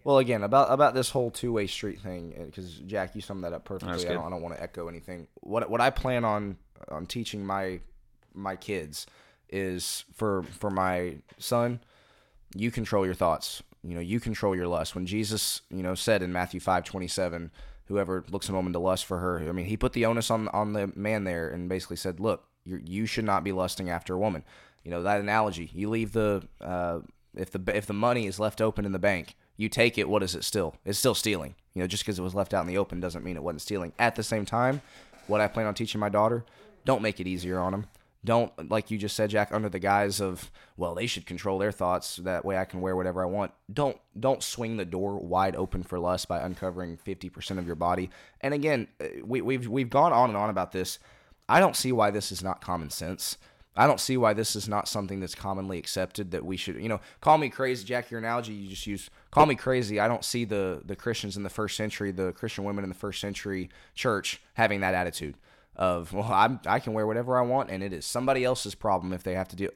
Well, again, about about this whole two way street thing, uh, because Jack, you summed that up perfectly. I don't, I don't want to echo anything. What what I plan on on teaching my my kids is for for my son, you control your thoughts. You know, you control your lust. When Jesus, you know, said in Matthew five twenty seven, whoever looks a woman to lust for her, I mean, he put the onus on on the man there and basically said, look, you you should not be lusting after a woman. You know that analogy. You leave the uh, if the if the money is left open in the bank, you take it. What is it still? It's still stealing. You know, just because it was left out in the open doesn't mean it wasn't stealing. At the same time, what I plan on teaching my daughter, don't make it easier on them. Don't like you just said jack under the guise of well they should control their thoughts that way i can wear whatever i want. Don't don't swing the door wide open for lust by uncovering 50% of your body. And again uh, we, we've we've gone on and on about this. I don't see why this is not common sense. I don't see why this is not something that's commonly accepted that we should, you know, call me crazy, Jack. Your analogy you just use, call me crazy. I don't see the the Christians in the first century, the Christian women in the first century church having that attitude of, well, I'm, I can wear whatever I want, and it is somebody else's problem if they have to do.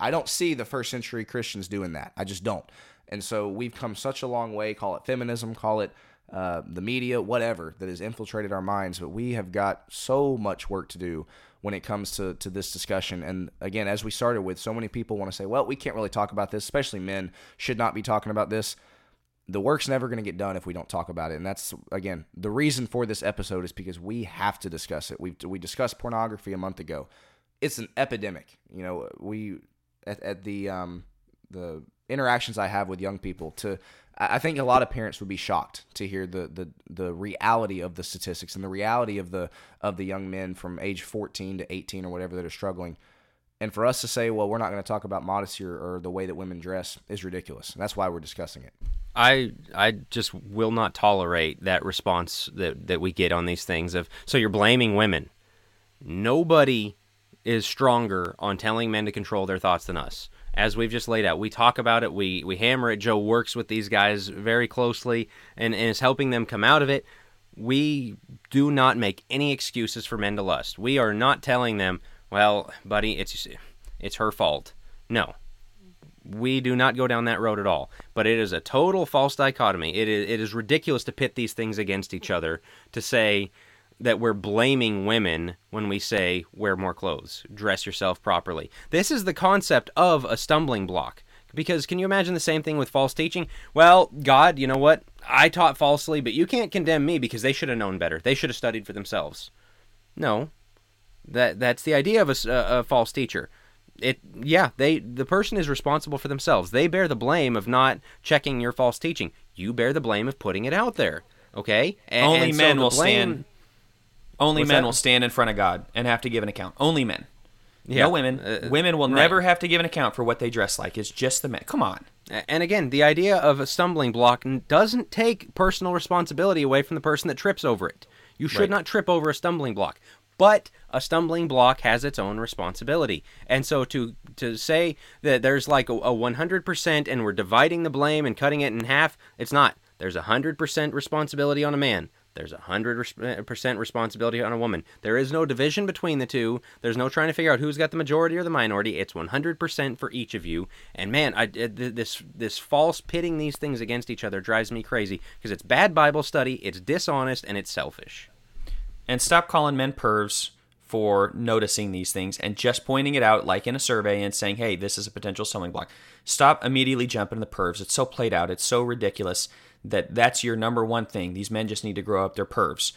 I don't see the first century Christians doing that. I just don't. And so we've come such a long way. Call it feminism, call it uh, the media, whatever that has infiltrated our minds, but we have got so much work to do when it comes to, to this discussion. And again, as we started with, so many people want to say, well, we can't really talk about this, especially men should not be talking about this. The work's never going to get done if we don't talk about it. And that's, again, the reason for this episode is because we have to discuss it. We, we discussed pornography a month ago. It's an epidemic. You know, we, at, at the, um, the interactions I have with young people to I think a lot of parents would be shocked to hear the, the the reality of the statistics and the reality of the of the young men from age 14 to 18 or whatever that are struggling. And for us to say, well, we're not going to talk about modesty or, or, the way that women dress is ridiculous. And that's why we're discussing it. I I just will not tolerate that response that, that we get on these things of so you're blaming women. Nobody is stronger on telling men to control their thoughts than us as we've just laid out. We talk about it, we, we hammer it. Joe works with these guys very closely and, and is helping them come out of it. We do not make any excuses for men to lust. We are not telling them, well, buddy, it's it's her fault. No. We do not go down that road at all. But it is a total false dichotomy. It is, it is ridiculous to pit these things against each other, to say, that we're blaming women when we say wear more clothes, dress yourself properly. This is the concept of a stumbling block. Because can you imagine the same thing with false teaching? Well, God, you know what? I taught falsely, but you can't condemn me because they should have known better. They should have studied for themselves. No. That that's the idea of a, a, a false teacher. It yeah, they the person is responsible for themselves. They bear the blame of not checking your false teaching. You bear the blame of putting it out there. Okay? And, Only and men so will blame, stand only What's men that? will stand in front of God and have to give an account. Only men. Yeah. No women. Uh, women will right. never have to give an account for what they dress like. It's just the men. Come on. And again, the idea of a stumbling block doesn't take personal responsibility away from the person that trips over it. You should right. not trip over a stumbling block. But a stumbling block has its own responsibility. And so to to say that there's like a, a 100% and we're dividing the blame and cutting it in half, it's not. There's a 100% responsibility on a man. There's a 100% eh, responsibility on a woman. There is no division between the two. There's no trying to figure out who's got the majority or the minority. It's 100% for each of you. And man, I, eh, this this false pitting these things against each other drives me crazy because it's bad Bible study, it's dishonest, and it's selfish. And stop calling men pervs for noticing these things and just pointing it out like in a survey and saying, hey, this is a potential stumbling block. Stop immediately jumping the pervs. It's so played out. It's so ridiculous that that's your number one thing. These men just need to grow up their pervs.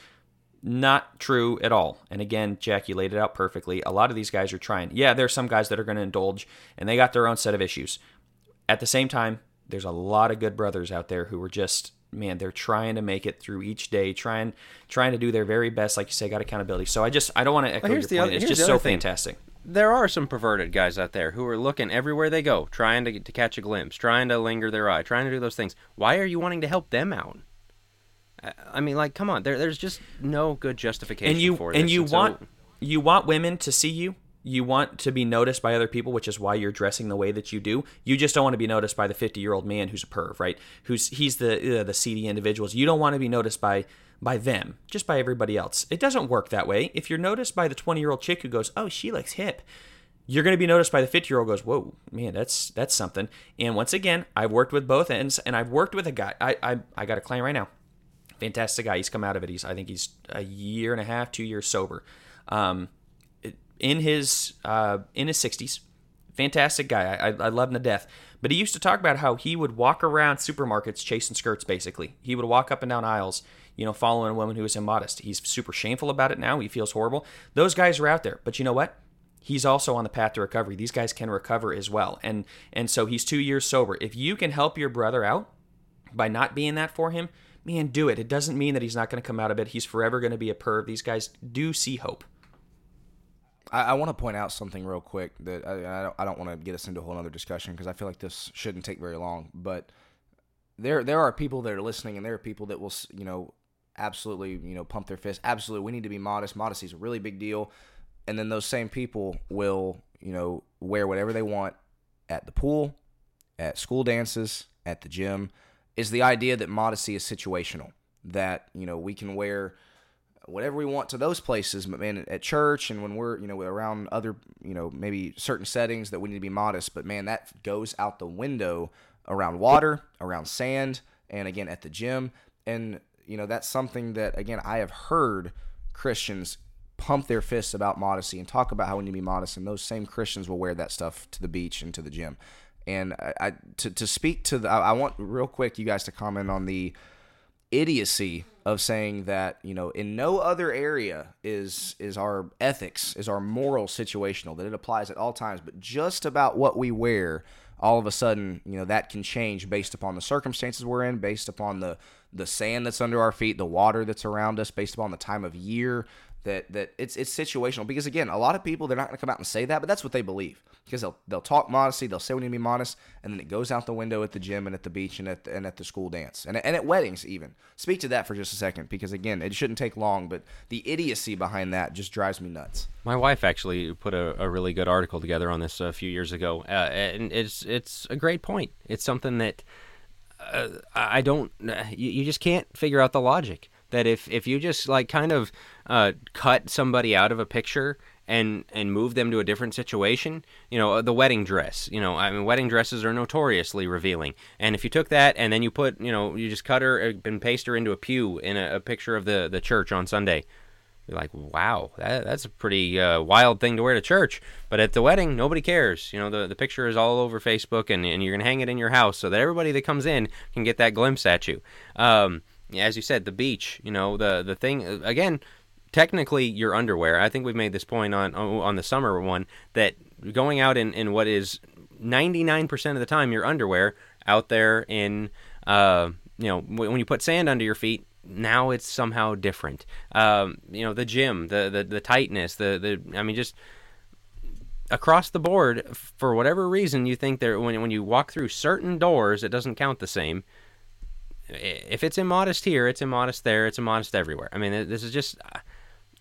Not true at all. And again, Jack, you laid it out perfectly. A lot of these guys are trying. Yeah, there are some guys that are going to indulge and they got their own set of issues. At the same time, there's a lot of good brothers out there who are just man, they're trying to make it through each day, trying trying to do their very best. Like you say, got accountability. So I just I don't want to echo well, your point. Other, it's just so thing. fantastic there are some perverted guys out there who are looking everywhere they go, trying to, to catch a glimpse, trying to linger their eye, trying to do those things. Why are you wanting to help them out? I mean, like, come on, there, there's just no good justification and you, for this. And you and want so, you want women to see you. You want to be noticed by other people, which is why you're dressing the way that you do. You just don't want to be noticed by the 50 year old man who's a perv, right? Who's he's the uh, the seedy individuals. You don't want to be noticed by by them, just by everybody else. It doesn't work that way. If you're noticed by the 20 year old chick who goes, "Oh, she looks hip," you're going to be noticed by the 50 year old goes whoa man that's that's something and once again i've worked with both ends and i've worked with a guy i i, I got a client right now fantastic guy he's come out of it he's i think he's a year and a half two years sober um, in his uh, in his 60s fantastic guy I, I love him to death but he used to talk about how he would walk around supermarkets chasing skirts basically he would walk up and down aisles you know following a woman who was immodest he's super shameful about it now he feels horrible those guys are out there but you know what he's also on the path to recovery. These guys can recover as well. And and so he's 2 years sober. If you can help your brother out by not being that for him, man, do it. It doesn't mean that he's not going to come out of it. He's forever going to be a perv. These guys do see hope. I, I want to point out something real quick that I, I don't, I don't want to get us into a whole other discussion because I feel like this shouldn't take very long. But there there are people that are listening, and there are people that will you know absolutely you know pump their fist. Absolutely, we need to be modest. Modesty is a really big deal. And then those same people will you know wear whatever they want at the pool, at school dances, at the gym. Is the idea that modesty is situational? That you know we can wear whatever we want to those places, but man, at church and when we're, you know, around other, you know, maybe certain settings that we need to be modest, but man, that goes out the window around water, around sand, and again at the gym. And, you know, that's something that, again, I have heard Christians pump their fists about modesty and talk about how we need to be modest, and those same Christians will wear that stuff to the beach and to the gym. And I, I to, to speak to the, I, I want real quick you guys to comment on the idiocy of saying that you know in no other area is is our ethics is our moral situational that it applies at all times. But just about what we wear all of a sudden you know that can change based upon the circumstances we're in based upon the the sand that's under our feet the water that's around us based upon the time of year that that it's it's situational because again, a lot of people they're not going to come out and say that, but that's what they believe because they'll they'll talk modesty, they'll say we need to be modest, and then it goes out the window at the gym and at the beach and at the, and at the school dance and and at weddings even. Speak to that for just a second because again, it shouldn't take long, but the idiocy behind that just drives me nuts. My wife actually put a, a really good article together on this a few years ago, uh, and it's it's a great point. It's something that. Uh, I don't. You, you just can't figure out the logic that if if you just like kind of uh, cut somebody out of a picture and and move them to a different situation. You know, the wedding dress. You know, I mean, wedding dresses are notoriously revealing. And if you took that and then you put, you know, you just cut her uh, and paste her into a pew in a, a picture of the the church on Sunday. You're like, wow, that, that's a pretty uh, wild thing to wear to church. But at the wedding, nobody cares. You know, the, the picture is all over Facebook, and, and you're going to hang it in your house so that everybody that comes in can get that glimpse at you. Um, as you said, the beach, you know, the, the thing, again, technically your underwear. I think we've made this point on on the summer one that going out in, in what is 99% of the time your underwear out there in uh, you know when you put sand under your feet now it's somehow different um, you know the gym the, the the tightness the the I mean just across the board for whatever reason you think there when when you walk through certain doors it doesn't count the same if it's immodest here it's immodest there it's immodest everywhere I mean this is just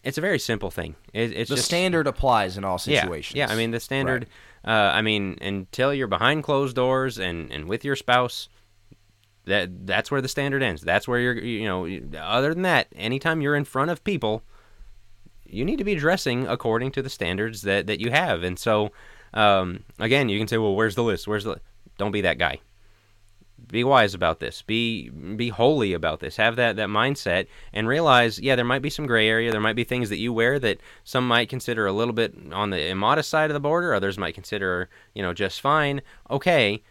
it's a very simple thing. It, it's the just, standard applies in all situations. Yeah, yeah. I mean the standard. Right. Uh, I mean until you're behind closed doors and and with your spouse, that that's where the standard ends. That's where you're. You know, other than that, anytime you're in front of people, you need to be dressing according to the standards that that you have. And so, um, again, you can say, well, where's the list? Where's the? Don't be that guy be wise about this. Be be holy about this. Have that that mindset and realize yeah there might be some gray area. There might be things that you wear that some might consider a little bit on the immodest side of the border. Others might consider you know just fine. Okay.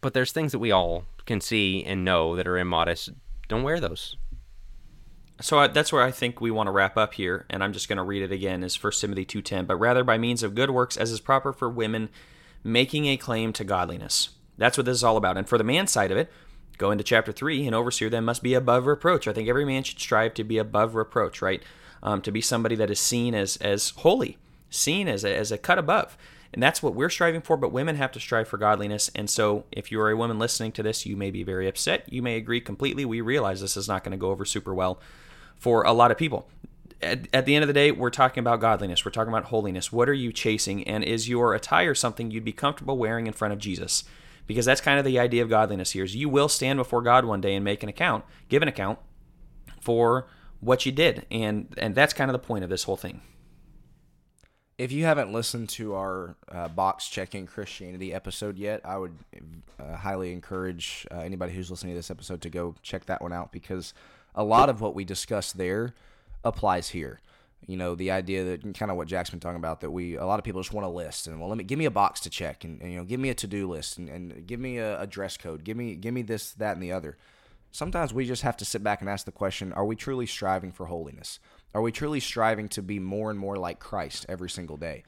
But there's things that we all can see and know that are immodest. Don't wear those. So I, that's where I think we want to wrap up here, and I'm just going to read it again Is 1 Timothy 2:10. But rather by means of good works, as is proper for women, making a claim to godliness. That's what this is all about. And for the man side of it, go into chapter 3 an overseer then must be above reproach. I think every man should strive to be above reproach, right? Um, to be somebody that is seen as, as holy, seen as a, as a cut above. And that's what we're striving for, but women have to strive for godliness. And so, if you are a woman listening to this, you may be very upset. You may agree completely. We realize this is not going to go over super well for a lot of people. At, at, the end of the day, we're talking about godliness. We're talking about holiness. What are you chasing? And is your attire something you'd be comfortable wearing in front of Jesus? Because that's kind of the idea of godliness here is you will stand before God one day and make an account, give an account for what you did. And and that's kind of the point of this whole thing. If you haven't listened to our uh, box checking Christianity episode yet, I would uh, highly encourage uh, anybody who's listening to this episode to go check that one out because a lot of what we discussed there applies here you know the idea that kind of what Jack's been talking about that we a lot of people just want a list and well let me give me a box to check and, and you know give me a to do list and, and give me a, a, dress code give me give me this that and the other. Sometimes we just have to sit back and ask the question: Are we truly striving for holiness? Are we truly striving to be more and more like Christ every single day?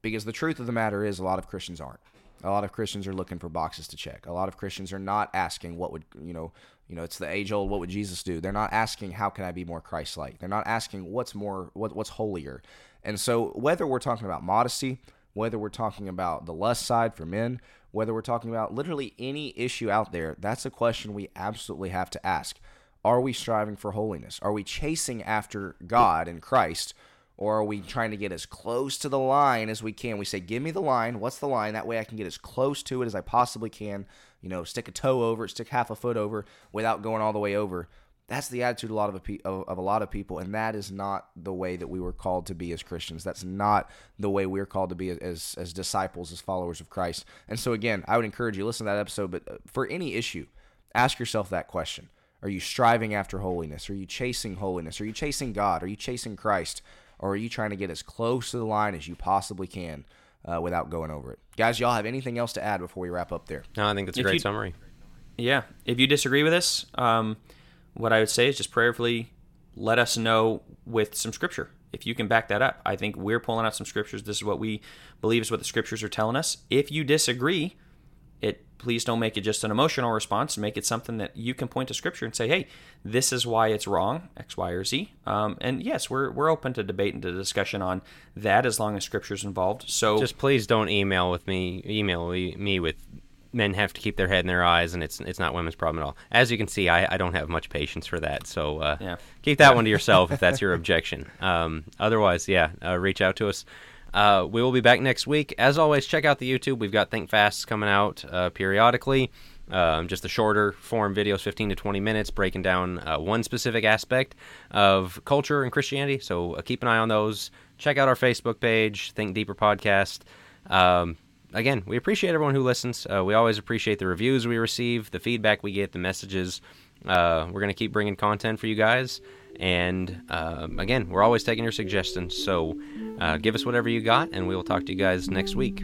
Because the truth of the matter is, a lot of Christians aren't. A lot of Christians are looking for boxes to check. A lot of Christians are not asking what would you know You know, it's the age old what would Jesus do? They're not asking how can I be more Christ like. They're not asking what's more what what's holier. And so whether we're talking about modesty, whether we're talking about the lust side for men, whether we're talking about literally any issue out there, that's a question we absolutely have to ask. Are we striving for holiness? Are we chasing after God and Christ? Or are we trying to get as close to the line as we can? We say, Give me the line. What's the line? That way I can get as close to it as I possibly can. You know, stick a toe over stick half a foot over without going all the way over. That's the attitude a lot of a, of, of a lot of people, and that is not the way that we were called to be as Christians. That's not the way we're called to be as as disciples, as followers of Christ. And so, again, I would encourage you listen to that episode. But uh, for any issue, ask yourself that question: Are you striving after holiness? Are you chasing holiness? Are you chasing God? Are you chasing Christ? Or are you trying to get as close to the line as you possibly can uh, without going over it? Guys, y'all have anything else to add before we wrap up there? No, I think that's a If great you- summary. Yeah. If you disagree with us, um, what I would say is just prayerfully let us know with some scripture. If you can back that up, I think we're pulling out some scriptures. This is what we believe is what the scriptures are telling us. If you disagree, it please don't make it just an emotional response. Make it something that you can point to scripture and say, "Hey, this is why it's wrong, X, Y, or Z." Um, and yes, we're we're open to debate and to discussion on that as long as scripture's involved. So Just please don't email with me. Email me with men have to keep their head in their eyes, and it's it's not women's problem at all. As you can see, I, I don't have much patience for that. So uh, Yeah. keep that one to yourself if that's your <laughs> objection. Um, otherwise, yeah, uh, reach out to us. Uh, we will be back next week. As always, check out the YouTube. We've got Think Fasts coming out uh, periodically. Um, just the shorter form videos, 15 to 20 minutes, breaking down uh, one specific aspect of culture and Christianity. So uh, keep an eye on those. Check out our Facebook page, Think Deeper Podcast. Um, again, we appreciate everyone who listens. Uh, we always appreciate the reviews we receive, the feedback we get, the messages. Uh, we're going to keep bringing content for you guys. And um, again, we're always taking your suggestions. So uh, give us whatever you got, and we will talk to you guys next week.